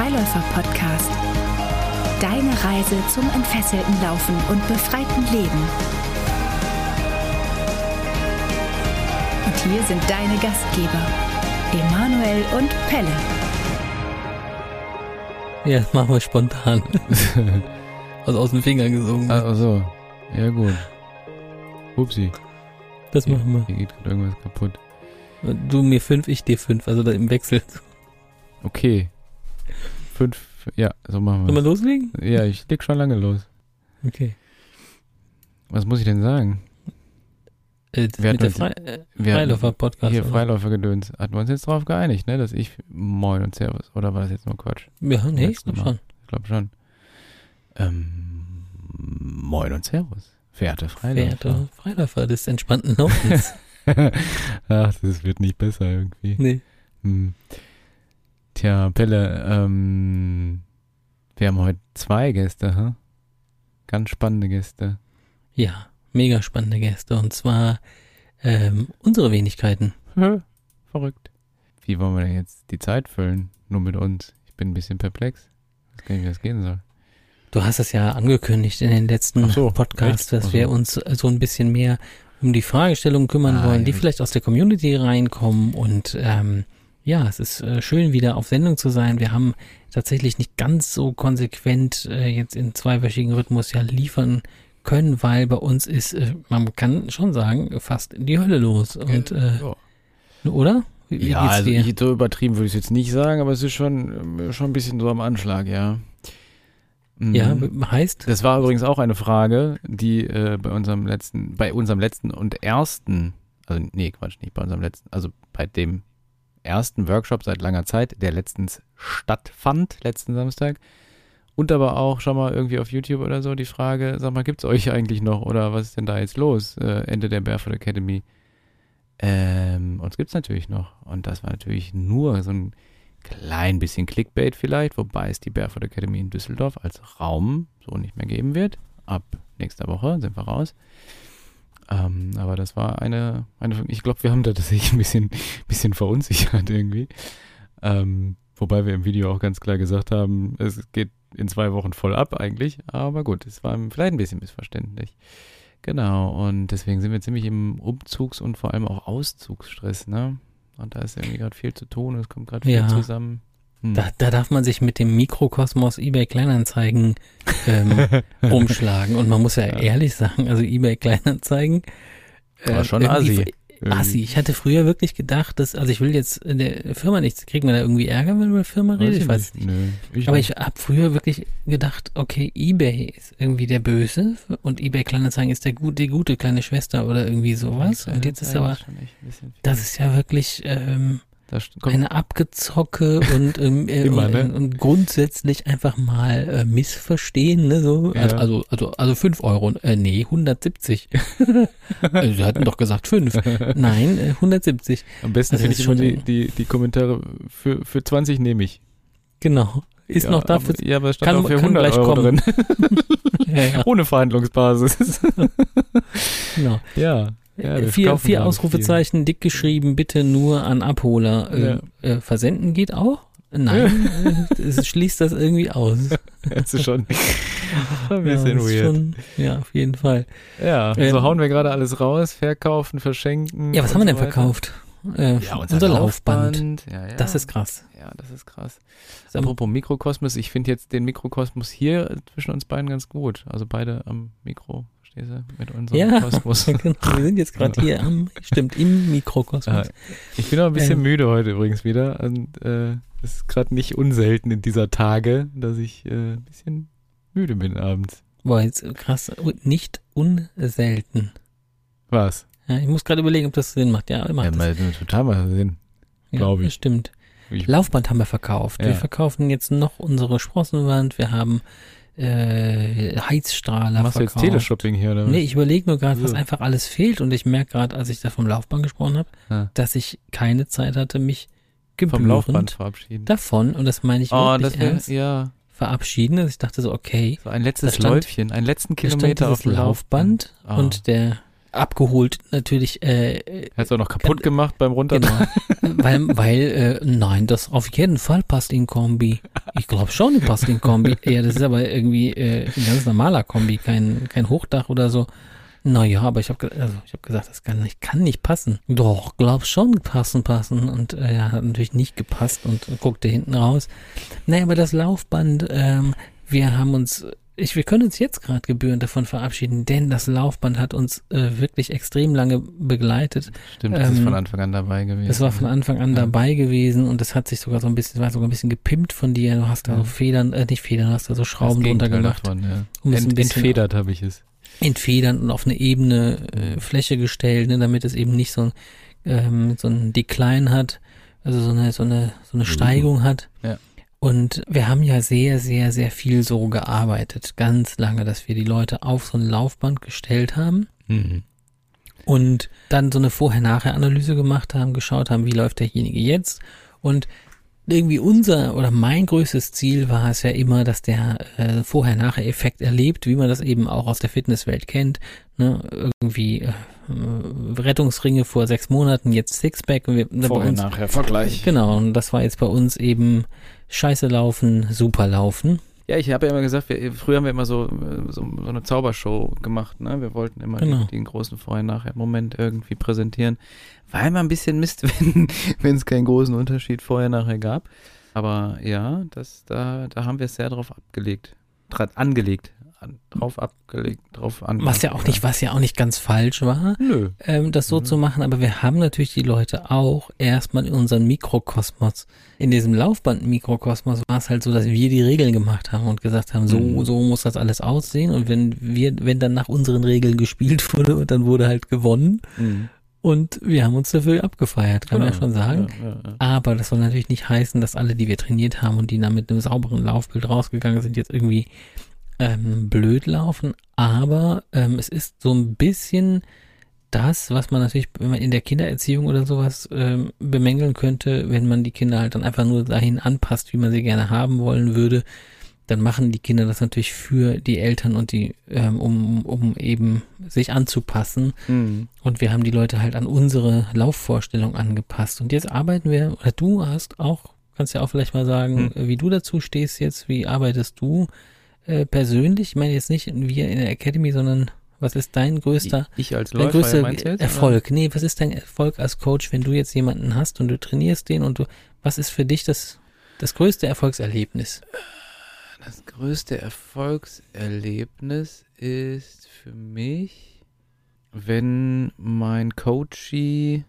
Freiläufer-Podcast. Deine Reise zum entfesselten Laufen und befreiten Leben. Und hier sind deine Gastgeber, Emanuel und Pelle. Ja, das machen wir spontan. also aus den Fingern gesungen. Ach so, ja gut. Upsi, Das machen wir. hier geht gerade irgendwas kaputt. Du mir fünf, ich dir fünf, also da im Wechsel. Okay. Fünf, ja, so machen Sollen wir wir loslegen? Ja, ich leg schon lange los. Okay. Was muss ich denn sagen? Äh, Wir mit der Fre äh, Wir Freiläufer-Podcast. Hier? Freiläufergedöns. Hatten wir uns jetzt drauf geeinigt, ne? Dass ich Moin und Servus. Oder war das jetzt nur Quatsch? Ja, nee, ich Letzten glaub Mal. schon. Ich glaube schon. Ähm, Moin und Servus. Verehrte Freiläufer. Verehrte Freiläufer des entspannten Laufens. Ach, das wird nicht besser irgendwie. nee. Hm. Tja, Pelle, ähm, wir haben heute zwei Gäste, hä? Ganz spannende Gäste. Ja, mega spannende Gäste. Und zwar ähm, unsere Wenigkeiten. Verrückt. Wie wollen wir denn jetzt die Zeit füllen? Nur mit uns. Ich bin ein bisschen perplex. Ich weiß gar nicht, wie das gehen soll. Du hast es ja angekündigt in den letzten so, Podcasts, dass Ach wir so. uns äh, so ein bisschen mehr um die Fragestellungen kümmern Ah, wollen, die ja. vielleicht aus der Community reinkommen. Und ähm, ja, es ist äh, schön, wieder auf Sendung zu sein. Wir haben tatsächlich nicht ganz so konsequent äh, jetzt in zweiwöchigen Rhythmus ja liefern können, weil bei uns ist, äh, man kann schon sagen, fast die Hölle los. Und äh, Ja. oder? Wie, wie ja, geht's also ich, so übertrieben würde ich es jetzt nicht sagen, aber es ist schon, äh, schon ein bisschen so am Anschlag, ja. Mhm. ja, heißt, Das war übrigens auch eine Frage, die äh, bei unserem letzten, bei unserem letzten und ersten, also nee, Quatsch, nicht bei unserem letzten, also bei dem ersten Workshop seit langer Zeit, der letztens stattfand, letzten Samstag. Und aber auch schon mal irgendwie auf YouTube oder so die Frage, sag mal, gibt's euch eigentlich noch oder was ist denn da jetzt los? Äh, Ende der Barefoot Academy. Ähm, uns gibt's natürlich noch. Und das war natürlich nur so ein klein bisschen Clickbait vielleicht, wobei es die Barefoot Academy in Düsseldorf als Raum so nicht mehr geben wird. Ab nächster Woche sind wir raus. Ähm, aber das war eine, eine ich glaube, wir haben da tatsächlich ein bisschen, bisschen verunsichert irgendwie. Ähm, wobei wir im Video auch ganz klar gesagt haben, es geht in zwei Wochen voll ab eigentlich. Aber gut, es war vielleicht ein bisschen missverständlich. Genau, und deswegen sind wir ziemlich im Umzugs- und vor allem auch Auszugsstress, ne? Und da ist irgendwie gerade viel zu tun, es kommt gerade viel Ja. zusammen. Hm. da, da darf man sich mit dem Mikrokosmos eBay Kleinanzeigen ähm, rumschlagen. Und man muss ja, Ja. ehrlich sagen, also eBay Kleinanzeigen. War schon assi. Assi. Ich hatte früher wirklich gedacht, dass, also ich will jetzt in der Firma nichts, kriegt man da irgendwie Ärger, wenn man über eine Firma redet? Ich weiß nicht. Nö, ich Aber nicht. ich habe früher wirklich gedacht, okay, eBay ist irgendwie der Böse und eBay Kleinanzeigen ist der gute, die gute kleine Schwester oder irgendwie sowas. Und jetzt ist aber, das ist ja wirklich ähm, eine Abgezocke und, ähm, äh, Immer, und, ne? und grundsätzlich einfach mal äh, missverstehen, ne? So, Ja. also, also, also, also 5 Euro, äh, nee, 170. also, Sie hatten doch gesagt 5. Nein, äh, 170. am besten also finde ich immer die, schon- die, die Kommentare für, für 20 nehme ich. Genau. Ist ja, noch dafür. Ja, aber stand kann- auch für kann 100 gleich Euro kommen. drin. ja, Ohne Verhandlungsbasis. genau. ja. Ja wir vier vier Ausrufezeichen, dick geschrieben, bitte nur an Abholer. Äh, äh, versenden geht auch? Nein, äh, es schließt das irgendwie aus. viel. Das ist schon ein ja, bisschen ist weird. Schon, ja, auf jeden Fall. ja, Ähm, so hauen wir gerade alles raus. Verkaufen, verschenken. Ja, was haben wir denn so verkauft? Äh, Ja, unser, Laufband. Ja, ja. Das ist krass. Ja, das ist krass. Mal, Apropos Mikrokosmos, ich finde jetzt den Mikrokosmos hier zwischen uns beiden ganz gut. Also beide am Mikro, du, mit unserem Ja, Kosmos. genau, wir sind jetzt gerade hier am, stimmt, im Mikrokosmos. Ja, ich bin auch ein bisschen Ähm. müde heute übrigens wieder. Und äh, es ist gerade nicht unselten in dieser Tage, dass ich äh, ein bisschen müde bin abends. Boah, jetzt krass, und nicht unselten. Was? Ja, ich muss gerade überlegen, ob das Sinn macht. Ja, macht Ja, das. mal, total mal Sinn. Ja, glaub ich. Stimmt. Ich, Laufband haben wir verkauft. Wir Ja. verkaufen jetzt noch unsere Sprossenwand. Wir haben äh, Heizstrahler machst du jetzt verkauft. Teleshopping hier oder was? Nee, ich überlege nur gerade, was einfach alles fehlt. Und ich merke gerade, als ich da vom Laufband gesprochen habe, Ja. dass ich keine Zeit hatte, mich Vom Laufband verabschieden. davon, und das meine ich Oh, wirklich das ernst, ja, verabschieden. Also ich dachte so, okay, so ein letztes stand- Läufchen, einen letzten Kilometer auf dem Laufband. Laufband Ah. und der abgeholt natürlich, äh, äh, Hat's auch noch kaputt gemacht beim Runter. genau, weil, weil äh, nein, das auf jeden Fall passt in Kombi. Ich glaube schon, passt in Kombi. Ja, das ist aber irgendwie äh, ein ganz normaler Kombi, kein, kein Hochdach oder so. Naja, aber ich habe also ich hab gesagt, das kann nicht, kann nicht passen. Doch, glaub schon passen, passen. Und äh, ja, hat natürlich nicht gepasst und guckte hinten raus. Naja, aber das Laufband, ähm, wir haben uns ich, wir können uns jetzt gerade gebührend davon verabschieden, denn das Laufband hat uns äh, wirklich extrem lange begleitet. Stimmt, das Ähm, ist von Anfang an dabei gewesen. Es war von Anfang an Ja. dabei gewesen und es hat sich sogar so ein bisschen, war sogar ein bisschen gepimpt von dir. Du hast da Ja. so Federn, äh, nicht Federn, hast da so Schrauben drunter gemacht, Davon, ja. um Ent, entfedert habe ich es. entfedern und auf eine ebene äh, Fläche gestellt, ne, damit es eben nicht so ein, ähm, so ein Decline hat, also so eine, so eine, so eine Steigung hat. Ja. Und wir haben ja sehr, sehr, sehr viel so gearbeitet, ganz lange, dass wir die Leute auf so ein Laufband gestellt haben Mhm. und dann so eine Vorher-Nachher-Analyse gemacht haben, geschaut haben, wie läuft derjenige jetzt und irgendwie unser oder mein größtes Ziel war es ja immer, dass der äh, Vorher-Nachher-Effekt erlebt, wie man das eben auch aus der Fitnesswelt kennt. Ne? Irgendwie äh, Rettungsringe vor sechs Monaten, jetzt Sixpack. Und wir, bei Vorher, uns, nachher, Vergleich. Genau, und das war jetzt bei uns eben Scheiße laufen, super laufen. Ja, ich habe ja immer gesagt, wir, früher haben wir immer so, so, so eine Zaubershow gemacht, ne? Wir wollten immer Genau. den, den großen Vorher-Nachher-Moment irgendwie präsentieren. War immer ein bisschen Mist, wenn es keinen großen Unterschied Vorher-Nachher gab. Aber ja, das, da, da haben wir es sehr drauf abgelegt. Angelegt. An, drauf abgelegt, drauf an. Was ja auch nicht, was ja auch nicht ganz falsch war. Nö. ähm, das so Mhm. zu machen, aber wir haben natürlich die Leute auch erstmal in unseren Mikrokosmos. In diesem Laufband-Mikrokosmos war es halt so, dass wir die Regeln gemacht haben und gesagt haben, so, Mhm. so muss das alles aussehen. Und wenn wir, wenn dann nach unseren Regeln gespielt wurde, und dann wurde halt gewonnen. Mhm. Und wir haben uns dafür abgefeiert, kann man ja Genau. schon sagen. Ja, ja. Aber das soll natürlich nicht heißen, dass alle, die wir trainiert haben und die dann mit einem sauberen Laufbild rausgegangen sind, jetzt irgendwie ähm, blöd laufen. Aber ähm, es ist so ein bisschen das, was man natürlich wenn man in der Kindererziehung oder sowas ähm, bemängeln könnte, wenn man die Kinder halt dann einfach nur dahin anpasst, wie man sie gerne haben wollen würde, dann machen die Kinder das natürlich für die Eltern und die, ähm, um, um eben sich anzupassen. Mhm. Und wir haben die Leute halt an unsere Laufvorstellung angepasst. Und jetzt arbeiten wir, oder du hast auch, kannst ja auch vielleicht mal sagen, Hm. wie du dazu stehst jetzt, wie arbeitest du äh, persönlich? Ich meine jetzt nicht wir in der Academy, sondern was ist dein größter, Ich als dein Läufer größter meinst du jetzt, oder? Erfolg? Nee, was ist dein Erfolg als Coach, wenn du jetzt jemanden hast und du trainierst den und du, was ist für dich das, das größte Erfolgserlebnis? Das größte Erfolgserlebnis ist für mich, wenn mein Coachie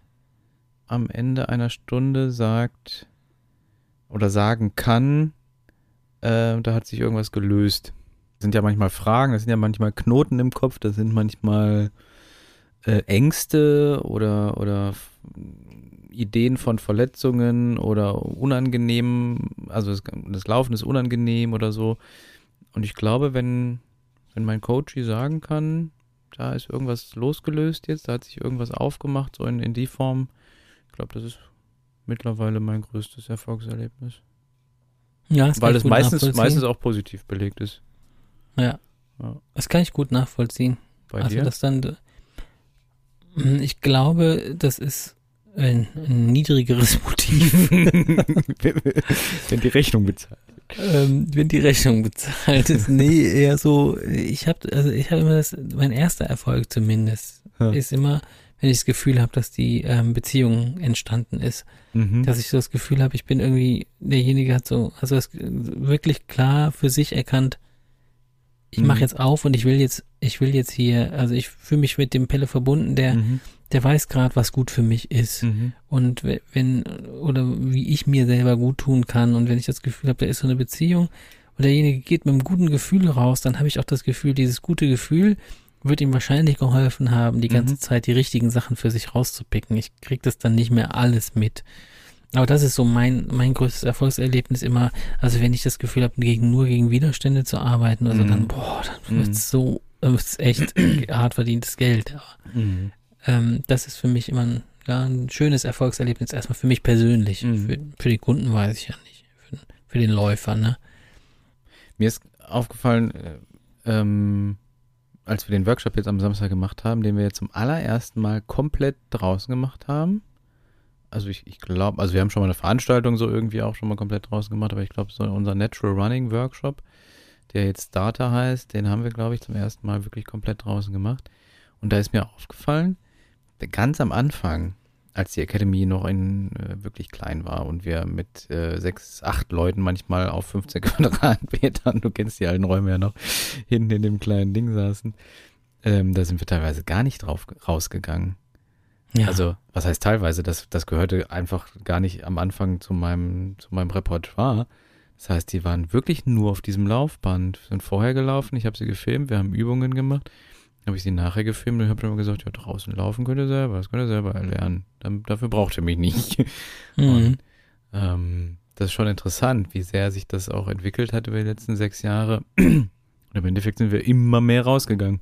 am Ende einer Stunde sagt oder sagen kann, äh, da hat sich irgendwas gelöst. Das sind ja manchmal Fragen, das sind ja manchmal Knoten im Kopf, das sind manchmal äh, Ängste oder, oder Ideen von Verletzungen oder unangenehm, also das, das Laufen ist unangenehm oder so. Und ich glaube, wenn, wenn mein Coach sagen kann, da ist irgendwas losgelöst jetzt, da hat sich irgendwas aufgemacht, so in, in die Form, ich glaube, das ist mittlerweile mein größtes Erfolgserlebnis. Ja, das Weil gut meistens, meistens auch positiv belegt ist. ja. Ja. Das kann ich gut nachvollziehen. Bei also dir? das dann, Hm, ich glaube, das ist ein, ein niedrigeres Motiv, wenn die Rechnung bezahlt. ähm, wenn die Rechnung bezahlt ist. Nee, eher so, ich habe also ich habe immer das, mein erster Erfolg zumindest, Ja. ist immer, wenn ich das Gefühl habe, dass die ähm, Beziehung entstanden ist. Mhm. Dass ich so das Gefühl habe, ich bin irgendwie, derjenige hat so, also das wirklich klar für sich erkannt, ich Mhm. mache jetzt auf und ich will jetzt, ich will jetzt hier, also ich fühle mich mit dem Pelle verbunden, der, Mhm. der weiß gerade, was gut für mich ist. Mhm. Und we- wenn, oder wie ich mir selber gut tun kann. Und wenn ich das Gefühl habe, da ist so eine Beziehung und derjenige geht mit einem guten Gefühl raus, dann habe ich auch das Gefühl, dieses gute Gefühl wird ihm wahrscheinlich geholfen haben, die ganze Mhm. Zeit die richtigen Sachen für sich rauszupicken. Ich krieg das dann nicht mehr alles mit. Aber das ist so mein, mein größtes Erfolgserlebnis immer, also wenn ich das Gefühl habe, gegen, nur gegen Widerstände zu arbeiten, also Mhm. dann, boah, dann Mhm. wird's so, dann wird's echt hart verdientes Geld. Aber Mhm. ähm, das ist für mich immer ein, ja, ein schönes Erfolgserlebnis, erstmal für mich persönlich. Mhm. Für, für die Kunden weiß ich ja nicht. Für, für den Läufer, ne? Mir ist aufgefallen, äh, ähm, als wir den Workshop jetzt am Samstag gemacht haben, den wir jetzt zum allerersten Mal komplett draußen gemacht haben, also ich, ich glaube, also wir haben schon mal eine Veranstaltung so irgendwie auch schon mal komplett draußen gemacht, aber ich glaube, so unser Natural Running Workshop, der jetzt Starter heißt, den haben wir, glaube ich, zum ersten Mal wirklich komplett draußen gemacht. Und da ist mir aufgefallen, ganz am Anfang, als die Academy noch in äh, wirklich klein war und wir mit äh, sechs, acht Leuten manchmal auf 15 Quadratmetern, du kennst die alten Räume ja noch, hinten in dem kleinen Ding saßen, ähm, da sind wir teilweise gar nicht drauf rausgegangen. Ja. Also, was heißt teilweise? Das, das gehörte einfach gar nicht am Anfang zu meinem, zu meinem Repertoire. Das heißt, die waren wirklich nur auf diesem Laufband, sind vorher gelaufen, ich habe sie gefilmt, wir haben Übungen gemacht, habe ich sie nachher gefilmt und habe immer gesagt, ja, draußen laufen könnt ihr selber, das könnt ihr selber erlernen. Dann, dafür braucht ihr mich nicht. Mhm. Und ähm, das ist schon interessant, wie sehr sich das auch entwickelt hat über die letzten sechs Jahre. Und im Endeffekt sind wir immer mehr rausgegangen.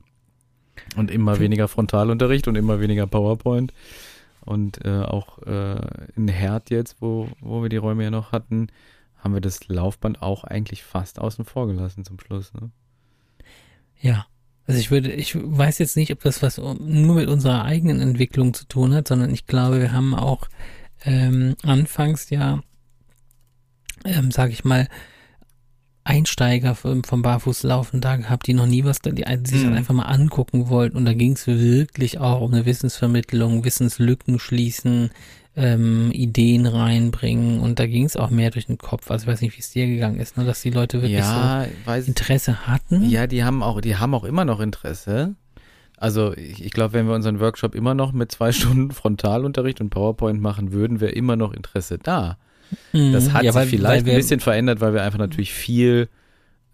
Und immer weniger Frontalunterricht und immer weniger PowerPoint. Und äh, auch äh, in Herd jetzt, wo, wo wir die Räume ja noch hatten, haben wir das Laufband auch eigentlich fast außen vor gelassen zum Schluss. Ne? Ja. Also ich würde, ich weiß jetzt nicht, ob das was nur mit unserer eigenen Entwicklung zu tun hat, sondern ich glaube, wir haben auch ähm, anfangs ja, ähm, sage ich mal, Einsteiger vom, vom Barfußlaufen da gehabt, die noch nie was, die sich mhm. einfach mal angucken wollten. Und da ging es wirklich auch um eine Wissensvermittlung, Wissenslücken schließen, ähm, Ideen reinbringen. Und da ging es auch mehr durch den Kopf. Also ich weiß nicht, wie es dir gegangen ist, ne? dass die Leute wirklich ja, so Interesse hatten. Ja, die haben auch, die haben auch immer noch Interesse. Also ich, ich glaube, wenn wir unseren Workshop immer noch mit zwei Stunden Frontalunterricht und PowerPoint machen würden, wäre immer noch Interesse da. Das mhm. hat ja, weil, sich vielleicht ein bisschen verändert, weil wir einfach natürlich viel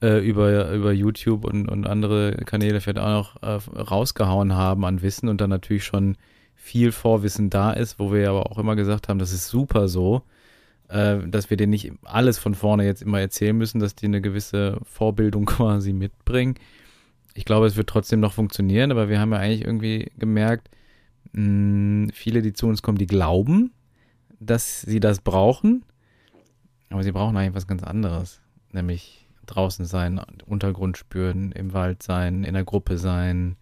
äh, über, über YouTube und, und andere Kanäle vielleicht auch noch äh, rausgehauen haben an Wissen und dann natürlich schon viel Vorwissen da ist, wo wir aber auch immer gesagt haben, das ist super so, äh, dass wir denen nicht alles von vorne jetzt immer erzählen müssen, dass die eine gewisse Vorbildung quasi mitbringen. Ich glaube, es wird trotzdem noch funktionieren, aber wir haben ja eigentlich irgendwie gemerkt, mh, viele, die zu uns kommen, die glauben, dass sie das brauchen, aber sie brauchen eigentlich was ganz anderes, nämlich draußen sein, Untergrund spüren, im Wald sein, in der Gruppe sein.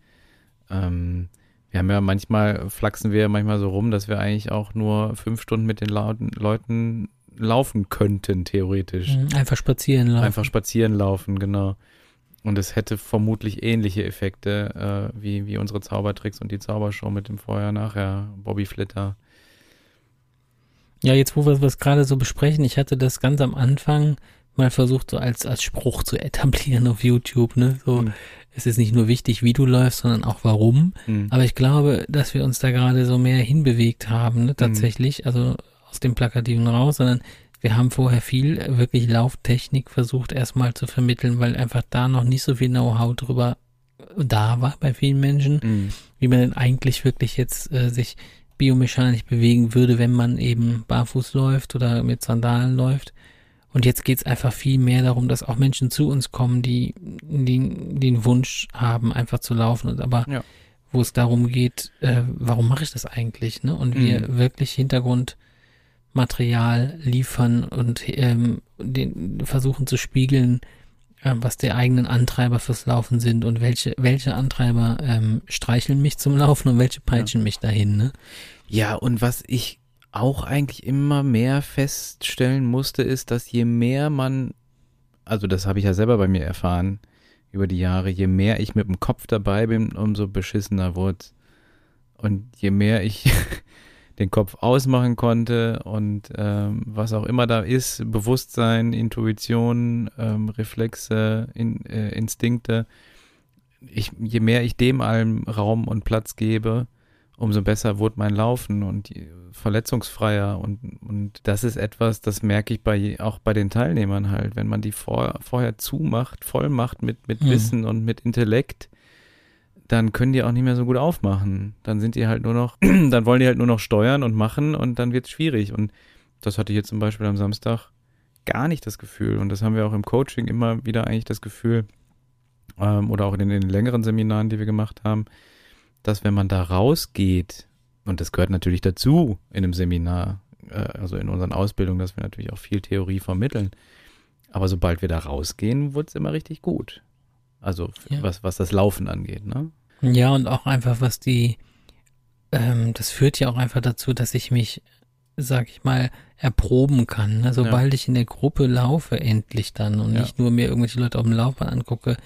Ähm, wir haben ja manchmal, flachsen wir ja manchmal so rum, dass wir eigentlich auch nur fünf Stunden mit den Lauten, Leuten laufen könnten, theoretisch. Mhm, einfach spazieren laufen. Einfach spazieren laufen, genau. Und es hätte vermutlich ähnliche Effekte äh, wie, wie unsere Zaubertricks und die Zaubershow mit dem Vorher-Nachher, Bobby Flitter. Ja, jetzt wo wir was gerade so besprechen, ich hatte das ganz am Anfang mal versucht, so als, als Spruch zu etablieren auf YouTube, ne? So, mhm. Es ist nicht nur wichtig, wie du läufst, sondern auch warum. Mhm. Aber ich glaube, dass wir uns da gerade so mehr hinbewegt haben, ne? Mhm. Tatsächlich, mhm. also aus dem Plakativen raus, sondern wir haben vorher viel wirklich Lauftechnik versucht erstmal zu vermitteln, weil einfach da noch nicht so viel Know-how drüber da war bei vielen Menschen, mhm. wie man denn eigentlich wirklich jetzt äh, sich biomechanisch bewegen würde, wenn man eben barfuß läuft oder mit Sandalen läuft. Und jetzt geht es einfach viel mehr darum, dass auch Menschen zu uns kommen, die, die den Wunsch haben, einfach zu laufen. Und aber ja. wo es darum geht, äh, warum mache ich das eigentlich? Ne? Und wir mhm. wirklich Hintergrundmaterial liefern und ähm, den, versuchen zu spiegeln, äh, was die eigenen Antreiber fürs Laufen sind und welche, welche Antreiber ähm, streicheln mich zum Laufen und welche peitschen ja. mich dahin. Ne? Ja, und was ich auch eigentlich immer mehr feststellen musste, ist, dass je mehr man, also das habe ich ja selber bei mir erfahren über die Jahre, je mehr ich mit dem Kopf dabei bin, umso beschissener wurde Und je mehr ich den Kopf ausmachen konnte und ähm, was auch immer da ist, Bewusstsein, Intuition, ähm, Reflexe, in, äh, Instinkte, ich, je mehr ich dem allem Raum und Platz gebe, umso besser wurde mein Laufen und verletzungsfreier und, und das ist etwas, das merke ich bei, auch bei den Teilnehmern halt, wenn man die vor, vorher zumacht, voll macht mit, mit mhm. Wissen und mit Intellekt, dann können die auch nicht mehr so gut aufmachen. Dann sind die halt nur noch, dann wollen die halt nur noch steuern und machen und dann wird es schwierig. Und das hatte ich jetzt zum Beispiel am Samstag gar nicht das Gefühl. Und das haben wir auch im Coaching immer wieder eigentlich das Gefühl, ähm, oder auch in den längeren Seminaren, die wir gemacht haben, dass wenn man da rausgeht, und das gehört natürlich dazu in einem Seminar, äh, also in unseren Ausbildungen, dass wir natürlich auch viel Theorie vermitteln. Aber sobald wir da rausgehen, wird es immer richtig gut. Also ja. was, was das Laufen angeht, ne? Ja, und auch einfach, was die, ähm, das führt ja auch einfach dazu, dass ich mich sag ich mal, erproben kann. Ne? Sobald ich in der Gruppe laufe, endlich dann und Ja. nicht nur mir irgendwelche Leute auf dem Laufband angucke,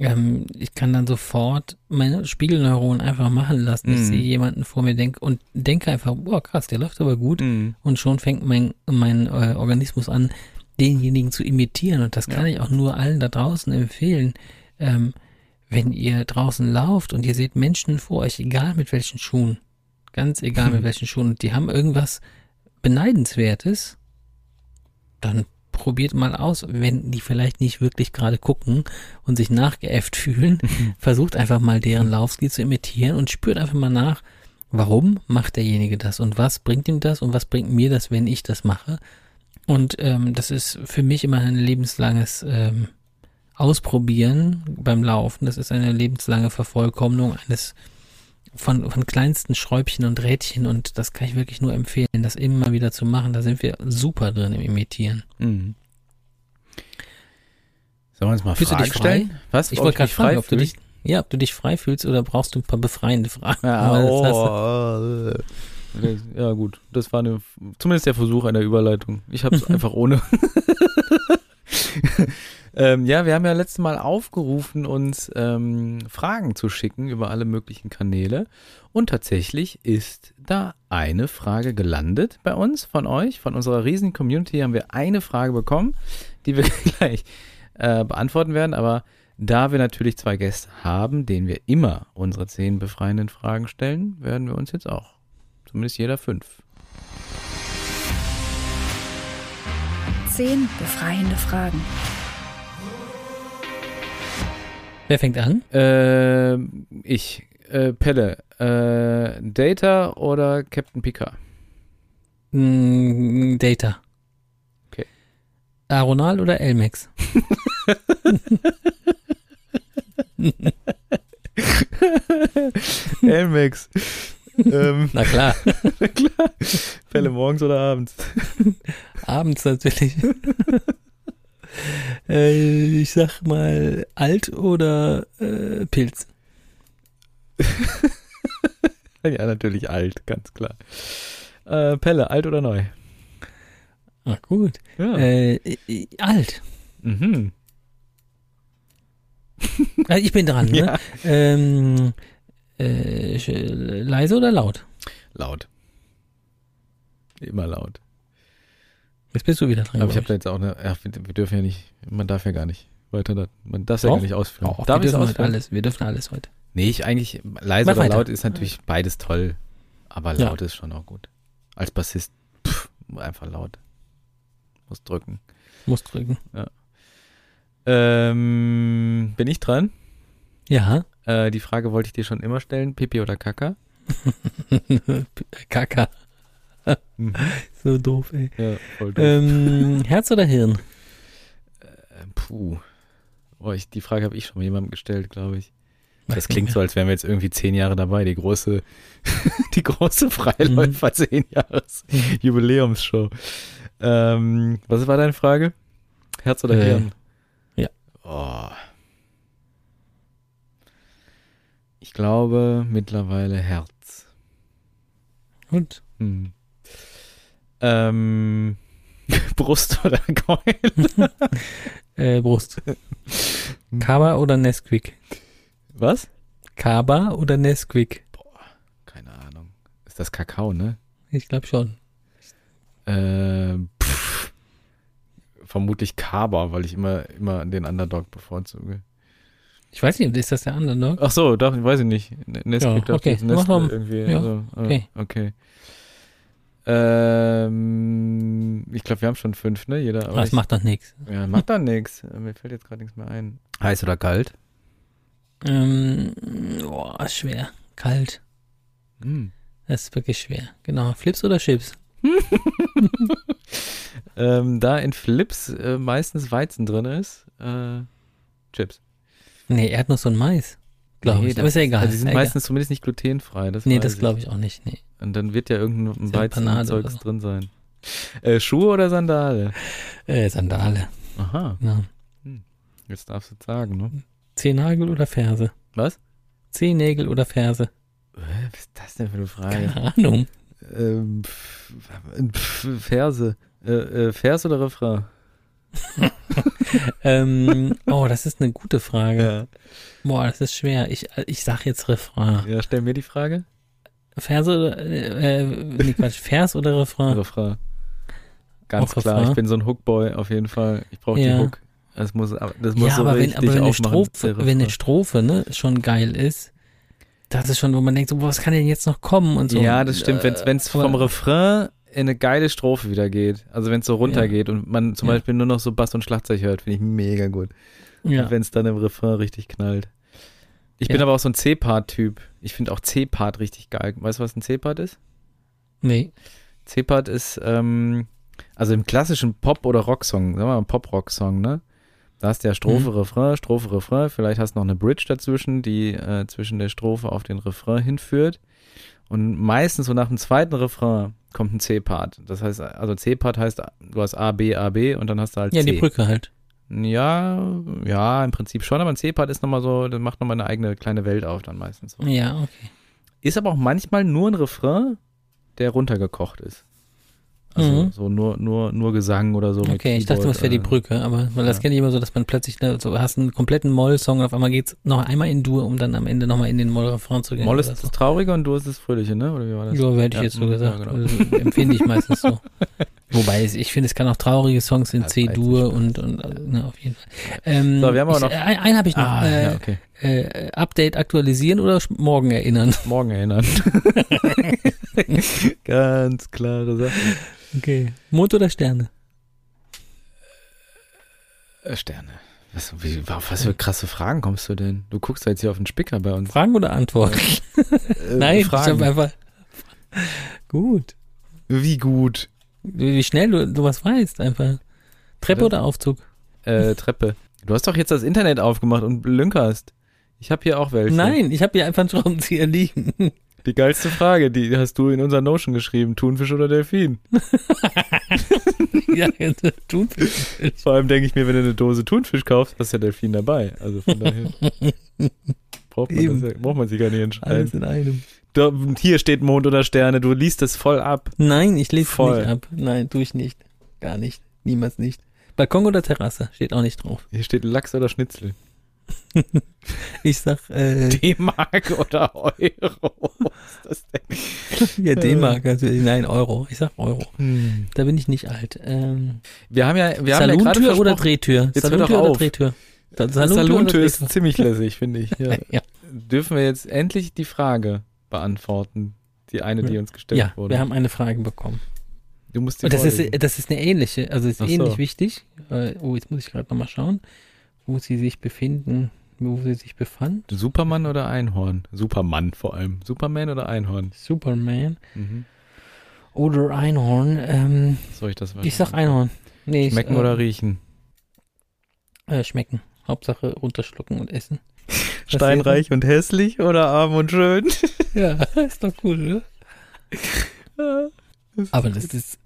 ähm, ich kann dann sofort meine Spiegelneuronen einfach machen lassen. Ich Mhm. sehe jemanden vor mir denk und denke einfach, boah, krass, der läuft aber gut. Mhm. Und schon fängt mein, mein äh, Organismus an, denjenigen zu imitieren. Und das kann ich auch nur allen da draußen empfehlen. Ähm, wenn ihr draußen lauft und ihr seht Menschen vor euch, egal mit welchen Schuhen, ganz egal mit welchen Schuhen, und die haben irgendwas Beneidenswertes, dann probiert mal aus, wenn die vielleicht nicht wirklich gerade gucken und sich nachgeäfft fühlen, versucht einfach mal deren Laufstil zu imitieren und spürt einfach mal nach, warum macht derjenige das und was bringt ihm das und was bringt mir das, wenn ich das mache. Und ähm, das ist für mich immer ein lebenslanges ähm, Ausprobieren beim Laufen. Das ist eine lebenslange Vervollkommnung eines von, von kleinsten Schräubchen und Rädchen und das kann ich wirklich nur empfehlen, das immer wieder zu machen. Da sind wir super drin im Imitieren. Mhm. Sollen wir uns mal Fühlst du Fragen dich frei? stellen? Was? Ich wollte gerade fragen, ob du dich, ja, ob du dich frei fühlst oder brauchst du ein paar befreiende Fragen. Ja, oh, ja, gut. Das war eine, zumindest der Versuch einer Überleitung. Ich habe es einfach ohne. Ähm, ja, wir haben ja letztes Mal aufgerufen, uns ähm, Fragen zu schicken über alle möglichen Kanäle. Und tatsächlich ist da eine Frage gelandet bei uns, von euch, von unserer riesigen Community haben wir eine Frage bekommen, die wir gleich äh, beantworten werden. Aber da wir natürlich zwei Gäste haben, denen wir immer unsere zehn befreienden Fragen stellen, werden wir uns jetzt auch zumindest jeder fünf. Zehn befreiende Fragen. Wer fängt an? Ähm, ich, äh, Pelle, äh, Data oder Captain Picard? Mm, Data. Okay. Aronal oder Elmex? Elmex. ähm, Na klar, klar. Pelle morgens oder abends? abends natürlich. äh, ich sag mal alt oder äh, Pilz. Ja, natürlich alt, ganz klar. Äh, Pelle, alt oder neu? Ach gut. Ja. Äh, äh, alt. mhm. Ah, Ich bin dran, ne? Ja. Ähm, äh, leise oder laut? Laut. Immer laut. Jetzt bist du wieder dran. Aber ich habe da jetzt auch eine. Ja, wir, dürfen ja nicht. Man darf ja gar nicht weiter. Da, man darf ja Doch. gar nicht ausführen. Auch, darf wir dürfen heute ausführen? alles. Wir dürfen alles heute. Nee, ich eigentlich. Leise Mach oder weiter. laut ist natürlich beides toll. Aber Ja. laut ist schon auch gut. Als Bassist. Pff, einfach laut. Muss drücken. Muss drücken. Ähm, bin ich dran? Ja. Äh, die Frage wollte ich dir schon immer stellen. Pipi oder Kaka? Kaka. Mhm. So doof, ey. Ja, voll doof. Ähm, Herz oder Hirn? Ähm, Puh. Oh, ich, die Frage habe ich schon mal jemandem gestellt, glaube ich. Das klingt so, als wären wir jetzt irgendwie zehn Jahre dabei. Die große, die große Freiläufer zehn Jahres Jubiläumsshow. Ähm, was war deine Frage? Herz oder Äh, Hirn? ja. Oh. Ich glaube mittlerweile Herz. Gut. Hm. Ähm, Brust oder Keul? Äh, Brust. Kaba oder Nesquik? Was? Kaba oder Nesquik? Keine Ahnung. Ist das Kakao, ne? Ich glaube schon. Ähm, pff, vermutlich Kaba, weil ich immer, immer den Underdog bevorzuge. Ich weiß nicht, ist das der andere, ne? Ach so, darf, weiß ich nicht. Nesquik Ja, darf okay. jetzt Nestle Mach mal. irgendwie. Ja, also, äh, okay. okay. Ähm, ich glaube, wir haben schon fünf, ne? Jeder. Aber Das ich, macht doch nichts. ja, macht dann nichts. Mir fällt jetzt gerade nichts mehr ein. Heiß oder kalt? Ähm, boah, schwer. Kalt. Hm. Das ist wirklich schwer. Genau. Flips oder Chips? Ähm, da in Flips äh, meistens Weizen drin ist, äh, Chips. Nee, Erdnuss und Mais. Glaube ich. das Aber ist ja egal. Also die sind Egal. meistens zumindest nicht glutenfrei. Das Nee, das ich. glaube ich auch nicht. Nee. Und dann wird ja irgendein Weizenzeugs drin sein. Äh, Schuhe oder Sandale? Äh, Sandale. Aha, Ja. jetzt darfst du es sagen, ne? Zehennagel oder Ferse? Was? Zehennägel oder Ferse? Äh, Was ist das denn für eine Frage? Keine Ahnung. Ähm, pf- pf- Verse. Äh, äh, Vers oder Refrain? ähm, oh, das ist eine gute Frage. Ja. Boah, das ist schwer. Ich, ich sag jetzt Refrain. ja, stell mir die Frage. Verse oder, äh, äh, nee, Quatsch, Vers oder Refrain? Refrain. Ganz Auch klar, Refrain? ich bin so ein Hookboy auf jeden Fall. Ich brauche Ja. die Hook. Das muss, das muss Ja, so aber wenn, aber wenn eine Strophe, wenn eine. Strophe, ne, schon geil ist, das ist schon, wo man denkt, so, was kann denn jetzt noch kommen und so. Ja, das stimmt. Wenn Äh, es vom aber- Refrain in eine geile Strophe wieder geht, also wenn es so runtergeht und man zum Ja. Beispiel nur noch so Bass und Schlagzeug hört, finde ich mega gut. Ja. Wenn es dann im Refrain richtig knallt. Ich Ja. bin aber auch so ein C-Part-Typ. Ich finde auch C-Part richtig geil. Weißt du, was ein C-Part ist? Nee. C-Part ist, ähm, also im klassischen Pop- oder Rocksong, sagen wir mal Pop-Rock-Song, ne? Da hast du ja Strophe, Mhm. Refrain, Strophe, Refrain. Vielleicht hast du noch eine Bridge dazwischen, die äh, zwischen der Strophe auf den Refrain hinführt. Und meistens so nach dem zweiten Refrain kommt ein C-Part. Das heißt, also C-Part heißt, du hast A, B, A, B und dann hast du halt Ja, C. die Brücke halt. Ja, ja, im Prinzip schon, aber ein C-Part ist nochmal so, das macht nochmal eine eigene kleine Welt auf dann meistens. So. Ja, okay. Ist aber auch manchmal nur ein Refrain, der runtergekocht ist. Also Mhm. so nur, nur, nur Gesang oder so. Okay, ich dachte, das wäre die Brücke, aber weil das ja. kenne ich immer so, dass man plötzlich ne, so hast einen kompletten Moll-Song und auf einmal geht's noch einmal in Dur, um dann am Ende nochmal in den Moll-Refrain zu gehen. Moll ist das Traurige und du ist das Fröhliche, ne? Oder wie war das? Ja, hätte ich Ja, jetzt so ja, gesagt. genau. Also, empfinde ich meistens so. Wobei, ich finde, es kann auch traurige Songs in ich C-Dur und, und äh, ne, auf jeden Fall. Ähm, So, wir haben aber ich, noch- äh, Ein, einen habe ich noch. Ah, äh, ja, okay. äh, Update aktualisieren oder morgen erinnern? Morgen erinnern. Ganz klare Sache. Okay. Mond oder Sterne? Äh, Sterne. Was, wie, auf was für krasse Fragen kommst du denn? Du guckst jetzt hier auf den Spicker bei uns. Fragen oder Antworten? Äh, Nein, ich Fragen. habe einfach. Gut. Wie gut? Wie schnell du, du was weißt, einfach. Treppe oder Aufzug? Äh, Treppe. Du hast doch jetzt das Internet aufgemacht und lünkerst. Ich habe hier auch welche. Nein, ich habe hier einfach einen Schraubenzieher liegen. Die geilste Frage, die hast du in unserer Notion geschrieben. Thunfisch oder Delfin? ja, jetzt tun Vor allem denke ich mir, wenn du eine Dose Thunfisch kaufst, hast du ja Delfin dabei. Also von daher braucht man, das braucht man sich gar nicht alles entscheiden. in einem. Da, hier steht Mond oder Sterne, du liest es voll ab. Nein, ich lese es Voll. nicht ab. Nein, tue ich nicht. Gar nicht. Niemals nicht. Balkon oder Terrasse? Steht auch nicht drauf. Hier steht Lachs oder Schnitzel. Ich sag, äh, D-Mark oder Euro. Was ist das denn? ja, D-Mark, also, nein, Euro. Ich sag Euro. Hm. Da bin ich nicht alt. Ähm, Wir haben ja, wir haben ja gerade oder Drehtür? Jetzt Saluntür oder. Drehtür? Sa- Saluntür, ist ziemlich lässig, finde ich. Ja. Ja. Dürfen wir jetzt endlich die Frage beantworten? Die eine, die uns gestellt Ja, wurde. wir haben eine Frage bekommen. du musst die Und das ist, das ist eine ähnliche, also ist Ach so. ähnlich wichtig. Äh, oh, jetzt muss ich gerade nochmal schauen, wo sie sich befinden, wo sie sich befand. Superman oder Einhorn? Superman vor allem. Superman oder Einhorn? Superman Mhm. oder Einhorn. Ähm, Soll ich das ich sag Einhorn. Nee, ich, Schmecken äh, oder riechen? Äh, schmecken. Hauptsache runterschlucken und essen. Steinreich und hässlich oder arm und schön? Ja, ist doch cool, oder? Aber das ist,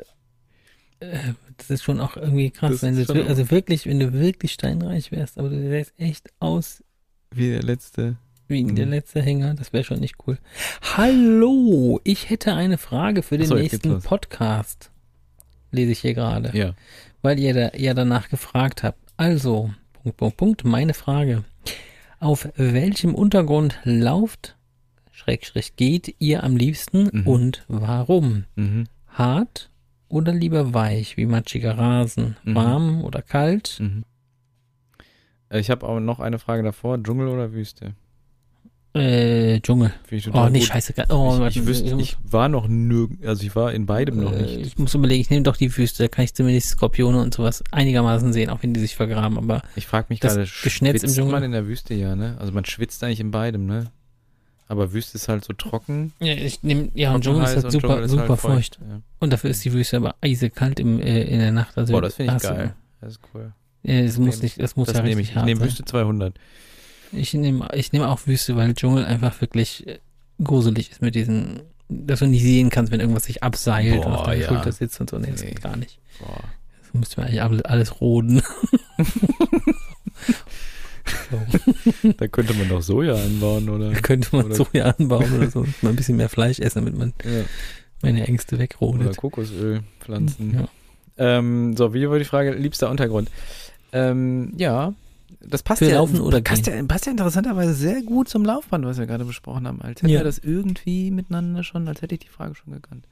äh, das ist schon auch irgendwie krass, wenn du, wir- also wirklich, wenn du wirklich steinreich wärst, aber du sähst echt aus Wie der letzte. wie der letzte Hänger, das wäre schon nicht cool. Hallo, ich hätte eine Frage für den Ach so, jetzt geht's nächsten. Podcast. Lese ich hier gerade, Ja. weil ihr da ja danach gefragt habt. Also, Punkt, Punkt, Punkt, meine Frage. Auf welchem Untergrund lauft, Schrägstrich, geht ihr am liebsten Mhm. und warum? Mhm. Hart oder lieber weich, wie matschiger Rasen? Mhm. Warm oder kalt? Mhm. Äh, Ich habe auch noch eine Frage davor. Dschungel oder Wüste? Äh, Dschungel. Ich Oh, nee, gut. scheiße. Oh, ich, ich, wüsste, ich war noch nirgend, also ich war in beidem noch Äh, nicht. Ich muss überlegen, ich nehme doch die Wüste, da kann ich zumindest Skorpione und sowas einigermaßen sehen, auch wenn die sich vergraben, aber Ich frage mich das gerade, Geschnetz im schwitzt Dschungel? man in der Wüste ja, ne? Also man schwitzt eigentlich in beidem, ne? Aber Wüste ist halt so trocken. ja, ich nehme, ja, und Dschungel ist halt und super, ist super halt feucht. Ja. Und dafür ist die Wüste aber eisekalt im, äh, in der Nacht. Also Boah, das finde ich hast du- geil. Das ist cool. Ja, es muss nehm- nicht, das muss Das ja nehme richtig ich. Ich hart nehme sein. Wüste 200. Ich nehme, ich nehme auch Wüste, weil Dschungel einfach wirklich äh, gruselig ist mit diesen, dass du nicht sehen kannst, wenn irgendwas sich abseilt und auf Boah, deiner ja. Schulter sitzt und so. Nee, das Nee. geht gar nicht. Boah. Das müsste man eigentlich alles, roden. Da könnte man doch Soja anbauen, oder? Da könnte man Oder- Soja anbauen oder so. Mal ein bisschen mehr Fleisch essen, damit man Ja. meine Ängste Oder wegrodet. Kokosölpflanzen. Ja. Ähm, so, wie war die Frage? Liebster Untergrund. Ähm, ja, das passt Für ja, Laufen oder passt, Gehen? ja, passt ja interessanterweise sehr gut zum Laufband, was wir gerade besprochen haben. Als hätten Ja. wir das irgendwie miteinander schon, als hätte ich die Frage schon gekannt.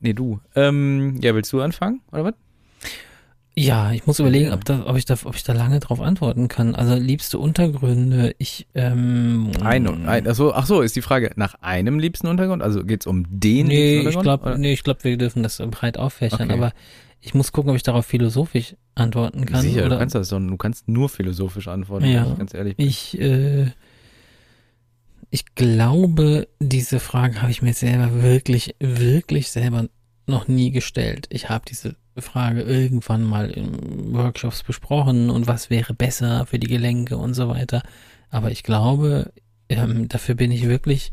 Nee, du. Ähm, ja, willst du anfangen, oder was? Ja, ich muss überlegen, ob, da, ob, ich da, ob ich da lange drauf antworten kann. Also liebste Untergründe, ich ähm, Ein, ein, ach, so, ach so, ist die Frage nach einem liebsten Untergrund? Also geht's um den Nee, liebsten ich Untergrund? glaube, oder? nee, ich glaube, wir dürfen das breit auffächern, Okay. aber ich muss gucken, ob ich darauf philosophisch antworten kann. Sicher, oder du kannst das doch, du kannst nur philosophisch antworten, Ja. wenn ich ganz ehrlich bin. Ich, äh, ich glaube, diese Frage habe ich mir selber wirklich, wirklich selber noch nie gestellt. Ich habe diese Frage irgendwann mal in Workshops besprochen und was wäre besser für die Gelenke und so weiter. Aber ich glaube, ähm, dafür bin ich wirklich,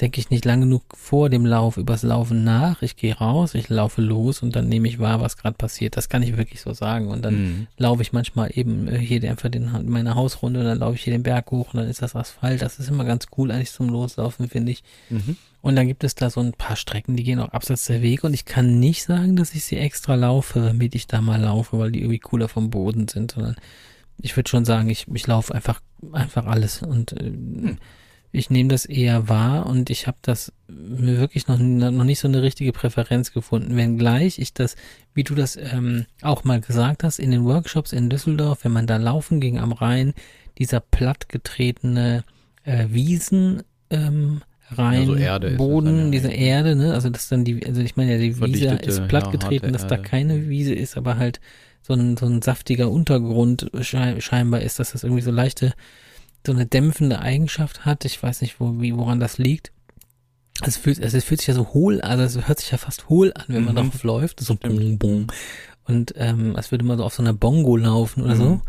denke ich nicht lang genug vor dem Lauf übers Laufen nach. Ich gehe raus, ich laufe los und dann nehme ich wahr, was gerade passiert. Das kann ich wirklich so sagen. Und dann Mhm. laufe ich manchmal eben äh, hier einfach den, meine Hausrunde und dann laufe ich hier den Berg hoch und dann ist das Asphalt. Das ist immer ganz cool eigentlich zum Loslaufen, finde ich. Mhm. Und dann gibt es da so ein paar Strecken, die gehen auch abseits der Wege und ich kann nicht sagen, dass ich sie extra laufe, damit ich da mal laufe, weil die irgendwie cooler vom Boden sind, sondern ich würde schon sagen, ich, ich laufe einfach, einfach alles und äh, ich nehme das eher wahr und ich habe das mir wirklich noch, noch nicht so eine richtige Präferenz gefunden, wenngleich ich das, wie du das ähm, auch mal gesagt hast, in den Workshops in Düsseldorf, wenn man da laufen ging am Rhein, dieser plattgetretene äh, Wiesen ähm, rein, Ja, so Boden, dann ja diese. Erde, ne? Also das dann die, also ich meine ja, die Wiese ist plattgetreten, dass da keine Wiese ist, aber halt so ein, so ein saftiger Untergrund schei- scheinbar ist, dass das irgendwie so leichte, so eine dämpfende Eigenschaft hat. Ich weiß nicht, wo, wie, woran das liegt. Es fühlt, es fühlt sich ja so hohl, also es hört sich ja fast hohl an, wenn man Mhm. drauf läuft. So bum, bum. Und ähm, als würde man so auf so einer Bongo laufen oder Mhm. so.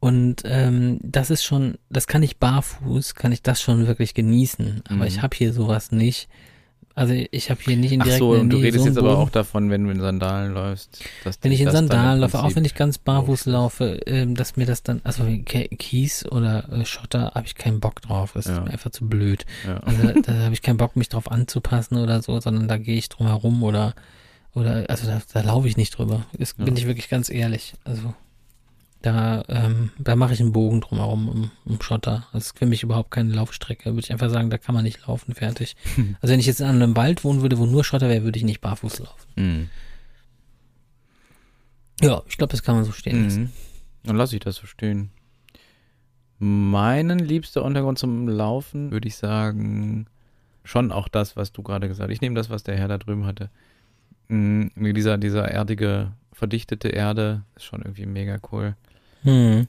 Und ähm, das ist schon, das kann ich barfuß, kann ich das schon wirklich genießen. Aber Mhm. ich habe hier sowas nicht. Also ich habe hier nicht in Ach direkt so, in der und du redest so jetzt aber auch davon, wenn du in Sandalen läufst. Dass Wenn ich in Sandalen laufe, auch wenn ich ganz barfuß laufe, ähm, dass mir das dann, also Kies oder äh, Schotter, habe ich keinen Bock drauf. Das Ja. ist mir einfach zu blöd. Ja. Also da, da habe ich keinen Bock, mich drauf anzupassen oder so, sondern da gehe ich drum herum oder, oder also da, da laufe ich nicht drüber. Das Ja. bin ich wirklich ganz ehrlich. Also da, ähm, da mache ich einen Bogen drumherum um, um Schotter. Das ist für mich überhaupt keine Laufstrecke. Würde ich einfach sagen, da kann man nicht laufen, fertig. Also wenn ich jetzt in einem Wald wohnen würde, wo nur Schotter wäre, würde ich nicht barfuß laufen. Mhm. Ja, ich glaube, das kann man so stehen lassen. Mhm. Dann lasse ich das so stehen. Meinen liebster Untergrund zum Laufen würde ich sagen, schon auch das, was du gerade gesagt hast. Ich nehme das, was der Herr da drüben hatte. Mhm, dieser, dieser erdige, verdichtete Erde ist schon irgendwie mega cool. Hm.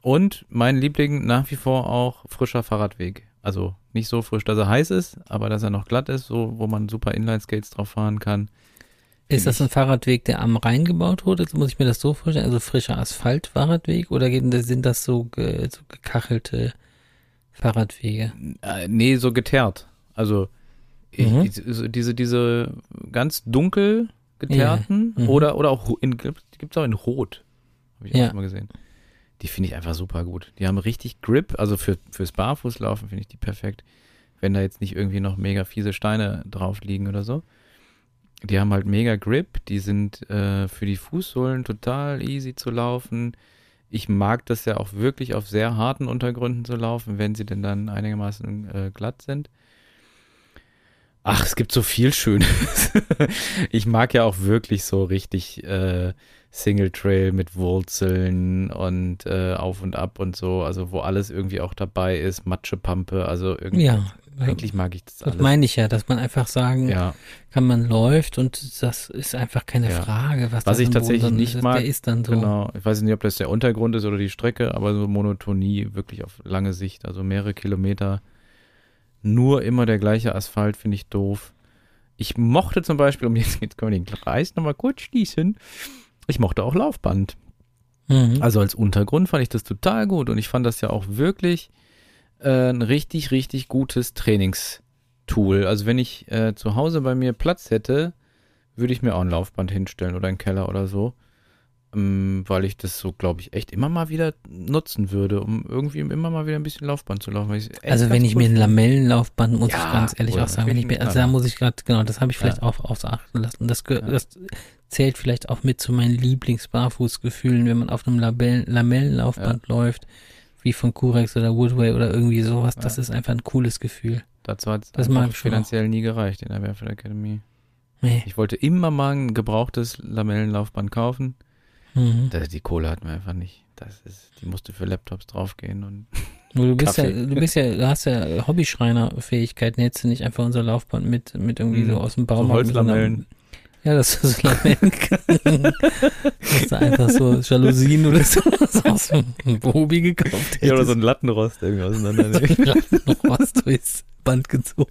Und mein Liebling nach wie vor auch frischer Fahrradweg. Also nicht so frisch, dass er heiß ist, aber dass er noch glatt ist, so wo man super Inline-Skates drauf fahren kann. Ist das ein Fahrradweg, der am Rhein gebaut wurde? Jetzt muss ich mir das so vorstellen, also frischer Asphalt-Fahrradweg oder sind das so, ge, so gekachelte Fahrradwege? Äh, nee, so geteert. Also Mhm. ich, diese, diese ganz dunkel geteerten Ja, mhm. oder, oder auch in, gibt's auch in Rot. Habe ich Ja. auch schon mal gesehen. Die finde ich einfach super gut. Die haben richtig Grip, also für, fürs Barfußlaufen finde ich die perfekt. Wenn da jetzt nicht irgendwie noch mega fiese Steine drauf liegen oder so. Die haben halt mega Grip, die sind äh, für die Fußsohlen total easy zu laufen. Ich mag das ja auch wirklich auf sehr harten Untergründen zu laufen, wenn sie denn dann einigermaßen äh, glatt sind. Ach, es gibt so viel Schönes. ich mag ja auch wirklich so richtig äh, Single Trail mit Wurzeln und äh, auf und ab und so, also wo alles irgendwie auch dabei ist, Matschepampe, also irgendwie. Ja, Eigentlich mag ich das das alles. meine ich ja, dass man einfach sagen ja, kann, man läuft und das ist einfach keine Ja. Frage, was, Was das ich Boden tatsächlich dann nicht ist. mag, Der ist dann so. genau. Ich weiß nicht, ob das der Untergrund ist oder die Strecke, aber so Monotonie wirklich auf lange Sicht, also mehrere Kilometer. Nur immer der gleiche Asphalt finde ich doof. Ich mochte zum Beispiel, um jetzt, jetzt können wir den Kreis nochmal kurz schließen, ich mochte auch Laufband. Mhm. Also als Untergrund fand ich das total gut und ich fand das ja auch wirklich äh, ein richtig, richtig gutes Trainingstool. Also wenn ich äh, zu Hause bei mir Platz hätte, würde ich mir auch ein Laufband hinstellen oder einen Keller oder so. Ähm, weil ich das so, glaube ich, echt immer mal wieder nutzen würde, um irgendwie immer mal wieder ein bisschen Laufband zu laufen. Also wenn ich mir ein. Lamellenlaufband, muss Ja, ich ganz ehrlich auch sagen, wenn ich mir, also da muss ich gerade, genau, das habe ich vielleicht Ja. auch aufs Achten lassen. Das, Ja. das zählt vielleicht auch mit zu meinen Lieblingsbarfußgefühlen, wenn man auf einem Labellen, Lamellenlaufband läuft, wie von Curex oder Woodway oder irgendwie sowas. Das Ja. ist einfach ein cooles Gefühl. Dazu hat es finanziell nie gereicht in der Barefoot Academy. Nee. Ich wollte immer mal ein gebrauchtes Lamellenlaufband kaufen. Mhm. Da, die Kohle hatten wir einfach nicht. Das ist, die musste für Laptops draufgehen und Du bist ja, Kaffee. du bist ja, du hast ja Hobbyschreiner-Fähigkeiten, hättest du nicht einfach unser Laufband mit, mit irgendwie Mhm. so aus dem so mit so Holzlamellen. Ja, dass du so Lamellen. Dass du einfach so Jalousien oder so aus dem Hobby gekauft hättest. Ja, oder so ein Lattenrost irgendwie auseinandernehmen. noch was durchs Band gezogen.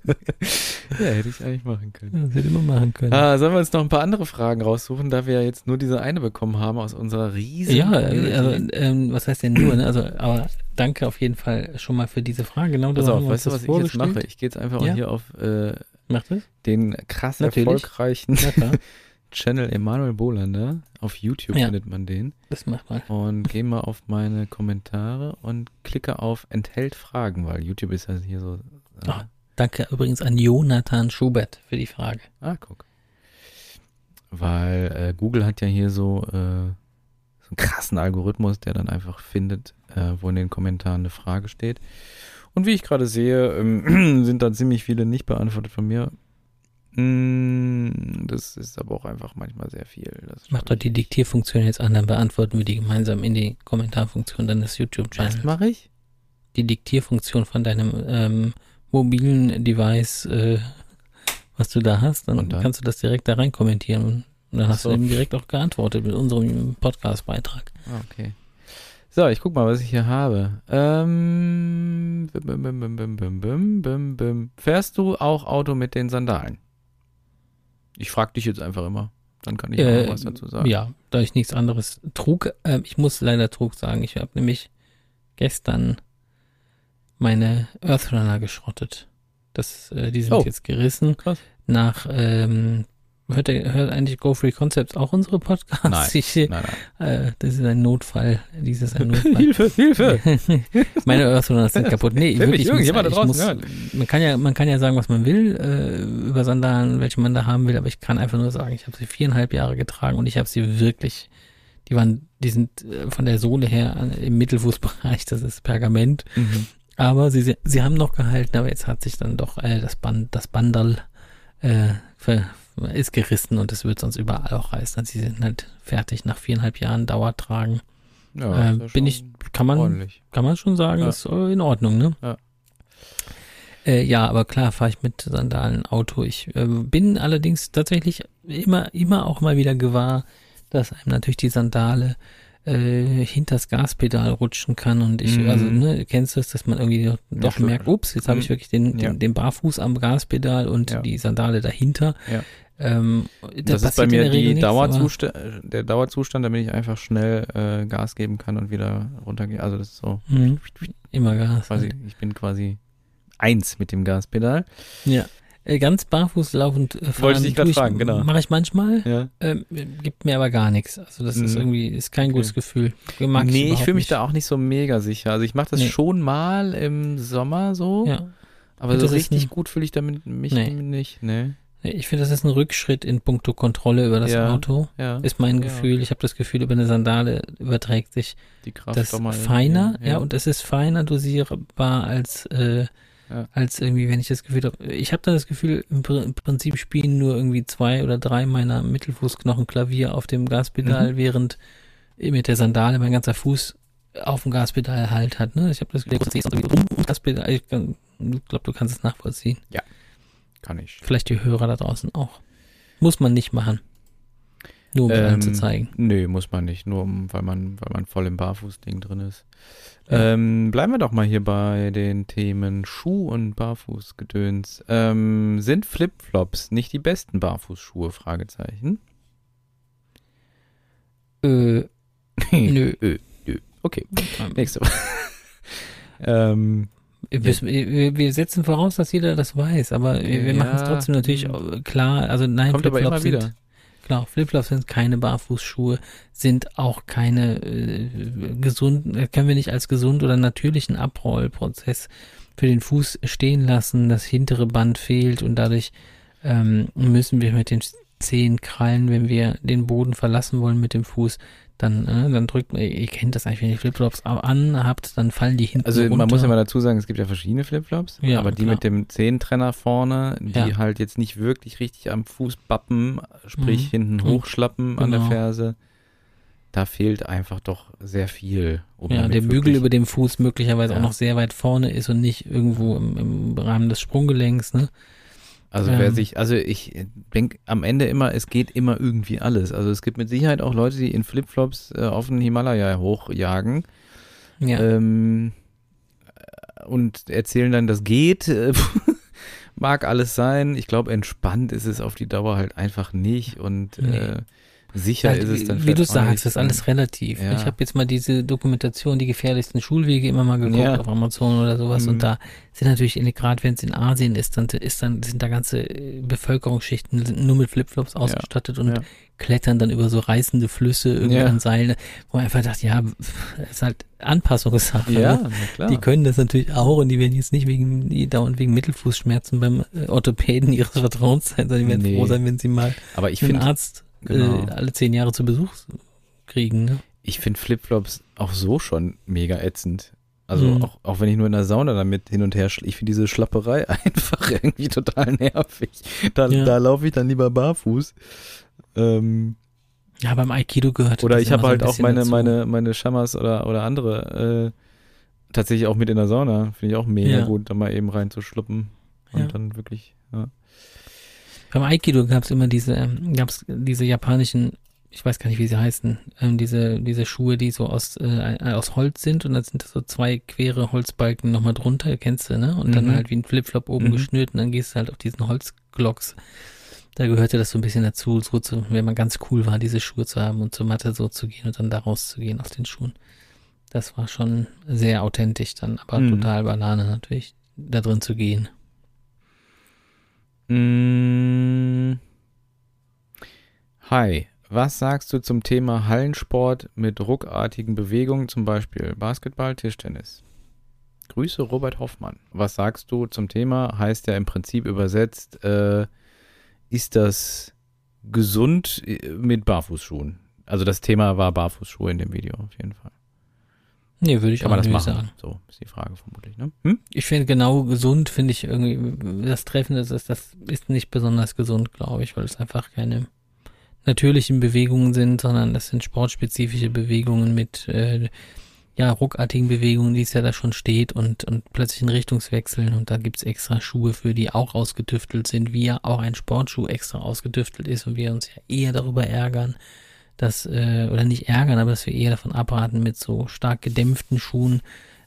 ja, hätte ich eigentlich machen können. Das hätte man machen können. Ah, sollen wir uns noch ein paar andere Fragen raussuchen, da wir ja jetzt nur diese eine bekommen haben aus unserer riesigen ja, also, ähm, was heißt denn nur, ne? Also, aber danke auf jeden Fall schon mal für diese Frage. Genau, Pass da auf, haben wir weißt du, was das ich jetzt mache? Ich gehe jetzt einfach Ja. hier auf äh, das? den krass Natürlich. erfolgreichen klar, Channel Emanuel Bolander. Auf YouTube Ja. findet man den. das macht mal. Und gehe mal auf meine Kommentare und klicke auf Enthält Fragen, weil YouTube ist ja hier so. Ah. Danke übrigens an Jonathan Schubert für die Frage. Ah, guck. Weil äh, Google hat ja hier so, äh, so einen krassen Algorithmus, der dann einfach findet, äh, wo in den Kommentaren eine Frage steht. Und wie ich gerade sehe, ähm, sind da ziemlich viele nicht beantwortet von mir. Mm, Das ist aber auch einfach manchmal sehr viel. Mach doch die Diktierfunktion jetzt an, dann beantworten wir die gemeinsam in die Kommentarfunktion deines Was YouTube-Channels. mache ich? Die Diktierfunktion von deinem ähm, mobilen Device, äh, was du da hast, dann, dann, kannst du das direkt da rein kommentieren. Und dann hast so. du eben direkt auch geantwortet mit unserem Podcast-Beitrag. Ah, okay. So, ich guck mal, was ich hier habe. Ähm, bim, bim, bim, Fährst du auch Auto mit den Sandalen? Ich frag dich jetzt einfach immer. Dann kann ich äh, auch was dazu sagen. Ja, da ich nichts anderes trug. Äh, ich muss leider trug sagen. Ich habe nämlich gestern meine Earthrunner geschrottet. Das, äh, die sind Oh. jetzt gerissen. Krass. Nach, ähm, hört, der, hört eigentlich Go Free Concepts auch unsere Podcasts? Nein, Ich, Nein, nein. äh, das ist ein Notfall. Dies ist ein Notfall. Hilfe, Hilfe! Meine Earthrunners sind kaputt. Nee, Hilfe, wirklich. Ich muss, ich muss, hört. man kann ja, man kann ja sagen, was man will äh, über Sandalen, welche man da haben will, aber ich kann einfach nur sagen, ich habe sie viereinhalb Jahre getragen und ich habe sie wirklich, die waren, die sind äh, von der Sohle her an, im Mittelfußbereich, das ist Pergament, Mhm. Aber sie, sie, haben noch gehalten, aber jetzt hat sich dann doch äh, das Band, das Bandal äh, ver, ist gerissen und es wird sonst überall auch reißen. Also sie sind halt fertig nach viereinhalb Jahren Dauertragen. Ja, äh, bin ich, kann man, ordentlich. kann man schon sagen, Ja. ist äh, in Ordnung, ne? Ja. Äh, ja, aber klar fahre ich mit Sandalen Auto. Ich äh, bin allerdings tatsächlich immer, immer auch mal wieder gewahr, dass einem natürlich die Sandale äh, hinters Gaspedal rutschen kann und ich, Mhm. also, ne, kennst du es, dass man irgendwie doch, doch merkt, ups, jetzt habe ich Mhm. wirklich den, Ja. den, den Barfuß am Gaspedal und Ja. die Sandale dahinter. Ähm, da Das ist bei mir die Dauerzustand, der Dauerzustand, damit ich einfach schnell äh, Gas geben kann und wieder runtergehe. Also das ist so Mhm. Immer Gas. quasi, ich bin quasi eins mit dem Gaspedal. Ja. Äh, Ganz barfuß laufend äh, fahren. Wollte ich tue fragen, genau. Mache ich manchmal. Ja. Ähm, gibt mir aber gar nichts. Also das ist Mhm. irgendwie, ist kein Okay. gutes Gefühl. Mag nee, ich fühle mich nicht. da auch nicht so mega sicher. Also ich mache das Nee. schon mal im Sommer so, Ja. aber so richtig gut fühle ich damit mich Nee. nicht. Nee. Nee, Ich finde, das ist ein Rückschritt in puncto Kontrolle über das Ja. Auto. Ja. Ist mein Ja. Gefühl. Ich habe das Gefühl, über eine Sandale überträgt sich Die Kraft das feiner. Ja. und es ist feiner dosierbar als äh, Ja. als irgendwie, wenn ich das Gefühl habe. Ich habe da das Gefühl, im, Pr- im Prinzip spielen nur irgendwie zwei oder drei meiner Mittelfußknochen Klavier auf dem Mhm. Gaspedal, während mit der Sandale mein ganzer Fuß auf dem Gaspedal halt hat. Ne? Ich habe das Gefühl, rum Gaspedal. Ich glaube, du kannst es nachvollziehen. kann ich. Vielleicht die Hörer da draußen auch. Muss man nicht machen. Nur um Ähm, anzuzeigen. Nö, muss man nicht, nur um, weil man, weil man voll im Barfußding drin ist. Ähm, bleiben wir doch mal hier bei den Themen Schuh und Barfußgedöns. Ähm, sind Flipflops nicht die besten Barfußschuhe? Fragezeichen. Äh, nö. Ö, nö. Okay, nächste. ähm, Wir, wir, setzen voraus, dass jeder das weiß, aber wir, wir Ja, machen es trotzdem natürlich hm. klar. Also nein, kommt aber Flipflops immer wieder. Sind, klar, Flipflops sind keine Barfußschuhe, sind auch keine äh, gesunden, äh, können wir nicht als gesund oder natürlichen Abrollprozess für den Fuß stehen lassen. Das hintere Band fehlt und dadurch ähm, müssen wir mit den Zehen krallen, wenn wir den Boden verlassen wollen mit dem Fuß. Dann, äh, dann drückt man, ihr kennt das eigentlich, wenn ihr Flipflops anhabt, dann fallen die hinten Also runter. man muss ja mal dazu sagen, es gibt ja verschiedene Flipflops, Ja, aber die klar. mit dem Zehentrenner vorne, die Ja. halt jetzt nicht wirklich richtig am Fuß bappen, sprich Mhm. hinten Mhm. hochschlappen an der Genau. Ferse, da fehlt einfach doch sehr viel. um ja, der Bügel über dem Fuß möglicherweise Ja. auch noch sehr weit vorne ist und nicht irgendwo im, im Rahmen des Sprunggelenks, ne? Also wer Ähm. sich, also ich denke am Ende immer, es geht immer irgendwie alles. Also es gibt mit Sicherheit auch Leute, die in Flipflops äh, auf den Himalaya hochjagen Ja. ähm, und erzählen dann, das geht. Äh, Mag alles sein. Ich glaube, entspannt ist es auf die Dauer halt einfach nicht und Nee. äh, sicher Ja, ist es dann wie du sagst, ist alles relativ. Ja. Ich habe jetzt mal diese Dokumentation, die gefährlichsten Schulwege immer mal geguckt Ja. auf Amazon oder sowas Mhm. und da sind natürlich, gerade wenn es in Asien ist, dann ist dann sind da ganze äh, Bevölkerungsschichten sind nur mit Flipflops ausgestattet und klettern dann über so reißende Flüsse irgendwie Ja. an Seilen, wo man einfach dachte, ja, es ist halt Anpassungssache. Ja, Ne? klar. Die können das natürlich auch und die werden jetzt nicht wegen die dauernd wegen Mittelfußschmerzen beim äh, Orthopäden ihres Vertrauens sein, sondern die werden Nee. froh sein, wenn sie mal Aber ich einen finde Arzt genau. äh, alle zehn Jahre zu Besuch kriegen. Ne? ich finde Flipflops auch so schon mega ätzend. Also Mhm. auch, auch wenn ich nur in der Sauna damit hin und her, ich finde diese Schlapperei einfach irgendwie total nervig. Da, Ja. da laufe ich dann lieber barfuß. Ähm, Ja, beim Aikido gehört oder das ich habe so halt auch bisschen meine, dazu. meine, meine Shamas oder, oder andere äh, tatsächlich auch mit in der Sauna. Finde ich auch mega Ja. gut, da mal eben reinzuschluppen. Und Ja. dann wirklich, ja. Beim Aikido gab es immer diese, ähm, gab's diese japanischen, ich weiß gar nicht, wie sie heißen, ähm, diese, diese Schuhe, die so aus, äh, aus Holz sind und dann sind das so zwei quere Holzbalken nochmal drunter, kennst du, ne? Und dann Mhm. halt wie ein Flipflop oben Mhm. geschnürt und dann gehst du halt auf diesen Holzglocks. Da gehörte das so ein bisschen dazu, so zu, wenn man ganz cool war, diese Schuhe zu haben und zur Matte so zu gehen und dann da rauszugehen auf den Schuhen. Das war schon sehr authentisch dann, aber Mhm. total Banane natürlich, da drin zu gehen. Mm. Hi, was sagst du zum Thema Hallensport mit ruckartigen Bewegungen, zum Beispiel Basketball, Tischtennis? Grüße Robert Hoffmann. Was sagst du zum Thema? Heißt ja im Prinzip übersetzt, äh, ist das gesund äh, mit Barfußschuhen? Also das Thema war Barfußschuhe in dem Video auf jeden Fall. Nee, würde ich Kann auch man das nicht machen? sagen. So ist die Frage vermutlich, ne? Hm? Ich finde genau gesund, finde ich irgendwie, das Treffen ist, das ist nicht besonders gesund, glaube ich, weil es einfach keine natürlichen Bewegungen sind, sondern das sind sportspezifische Bewegungen mit, äh, ja, ruckartigen Bewegungen, die es ja da schon steht und, und plötzlich ein Richtungswechseln und da gibt's extra Schuhe für, die auch ausgetüftelt sind, wie ja auch ein Sportschuh extra ausgetüftelt ist und wir uns ja eher darüber ärgern, dass, äh, oder nicht ärgern, aber dass wir eher davon abraten, mit so stark gedämpften Schuhen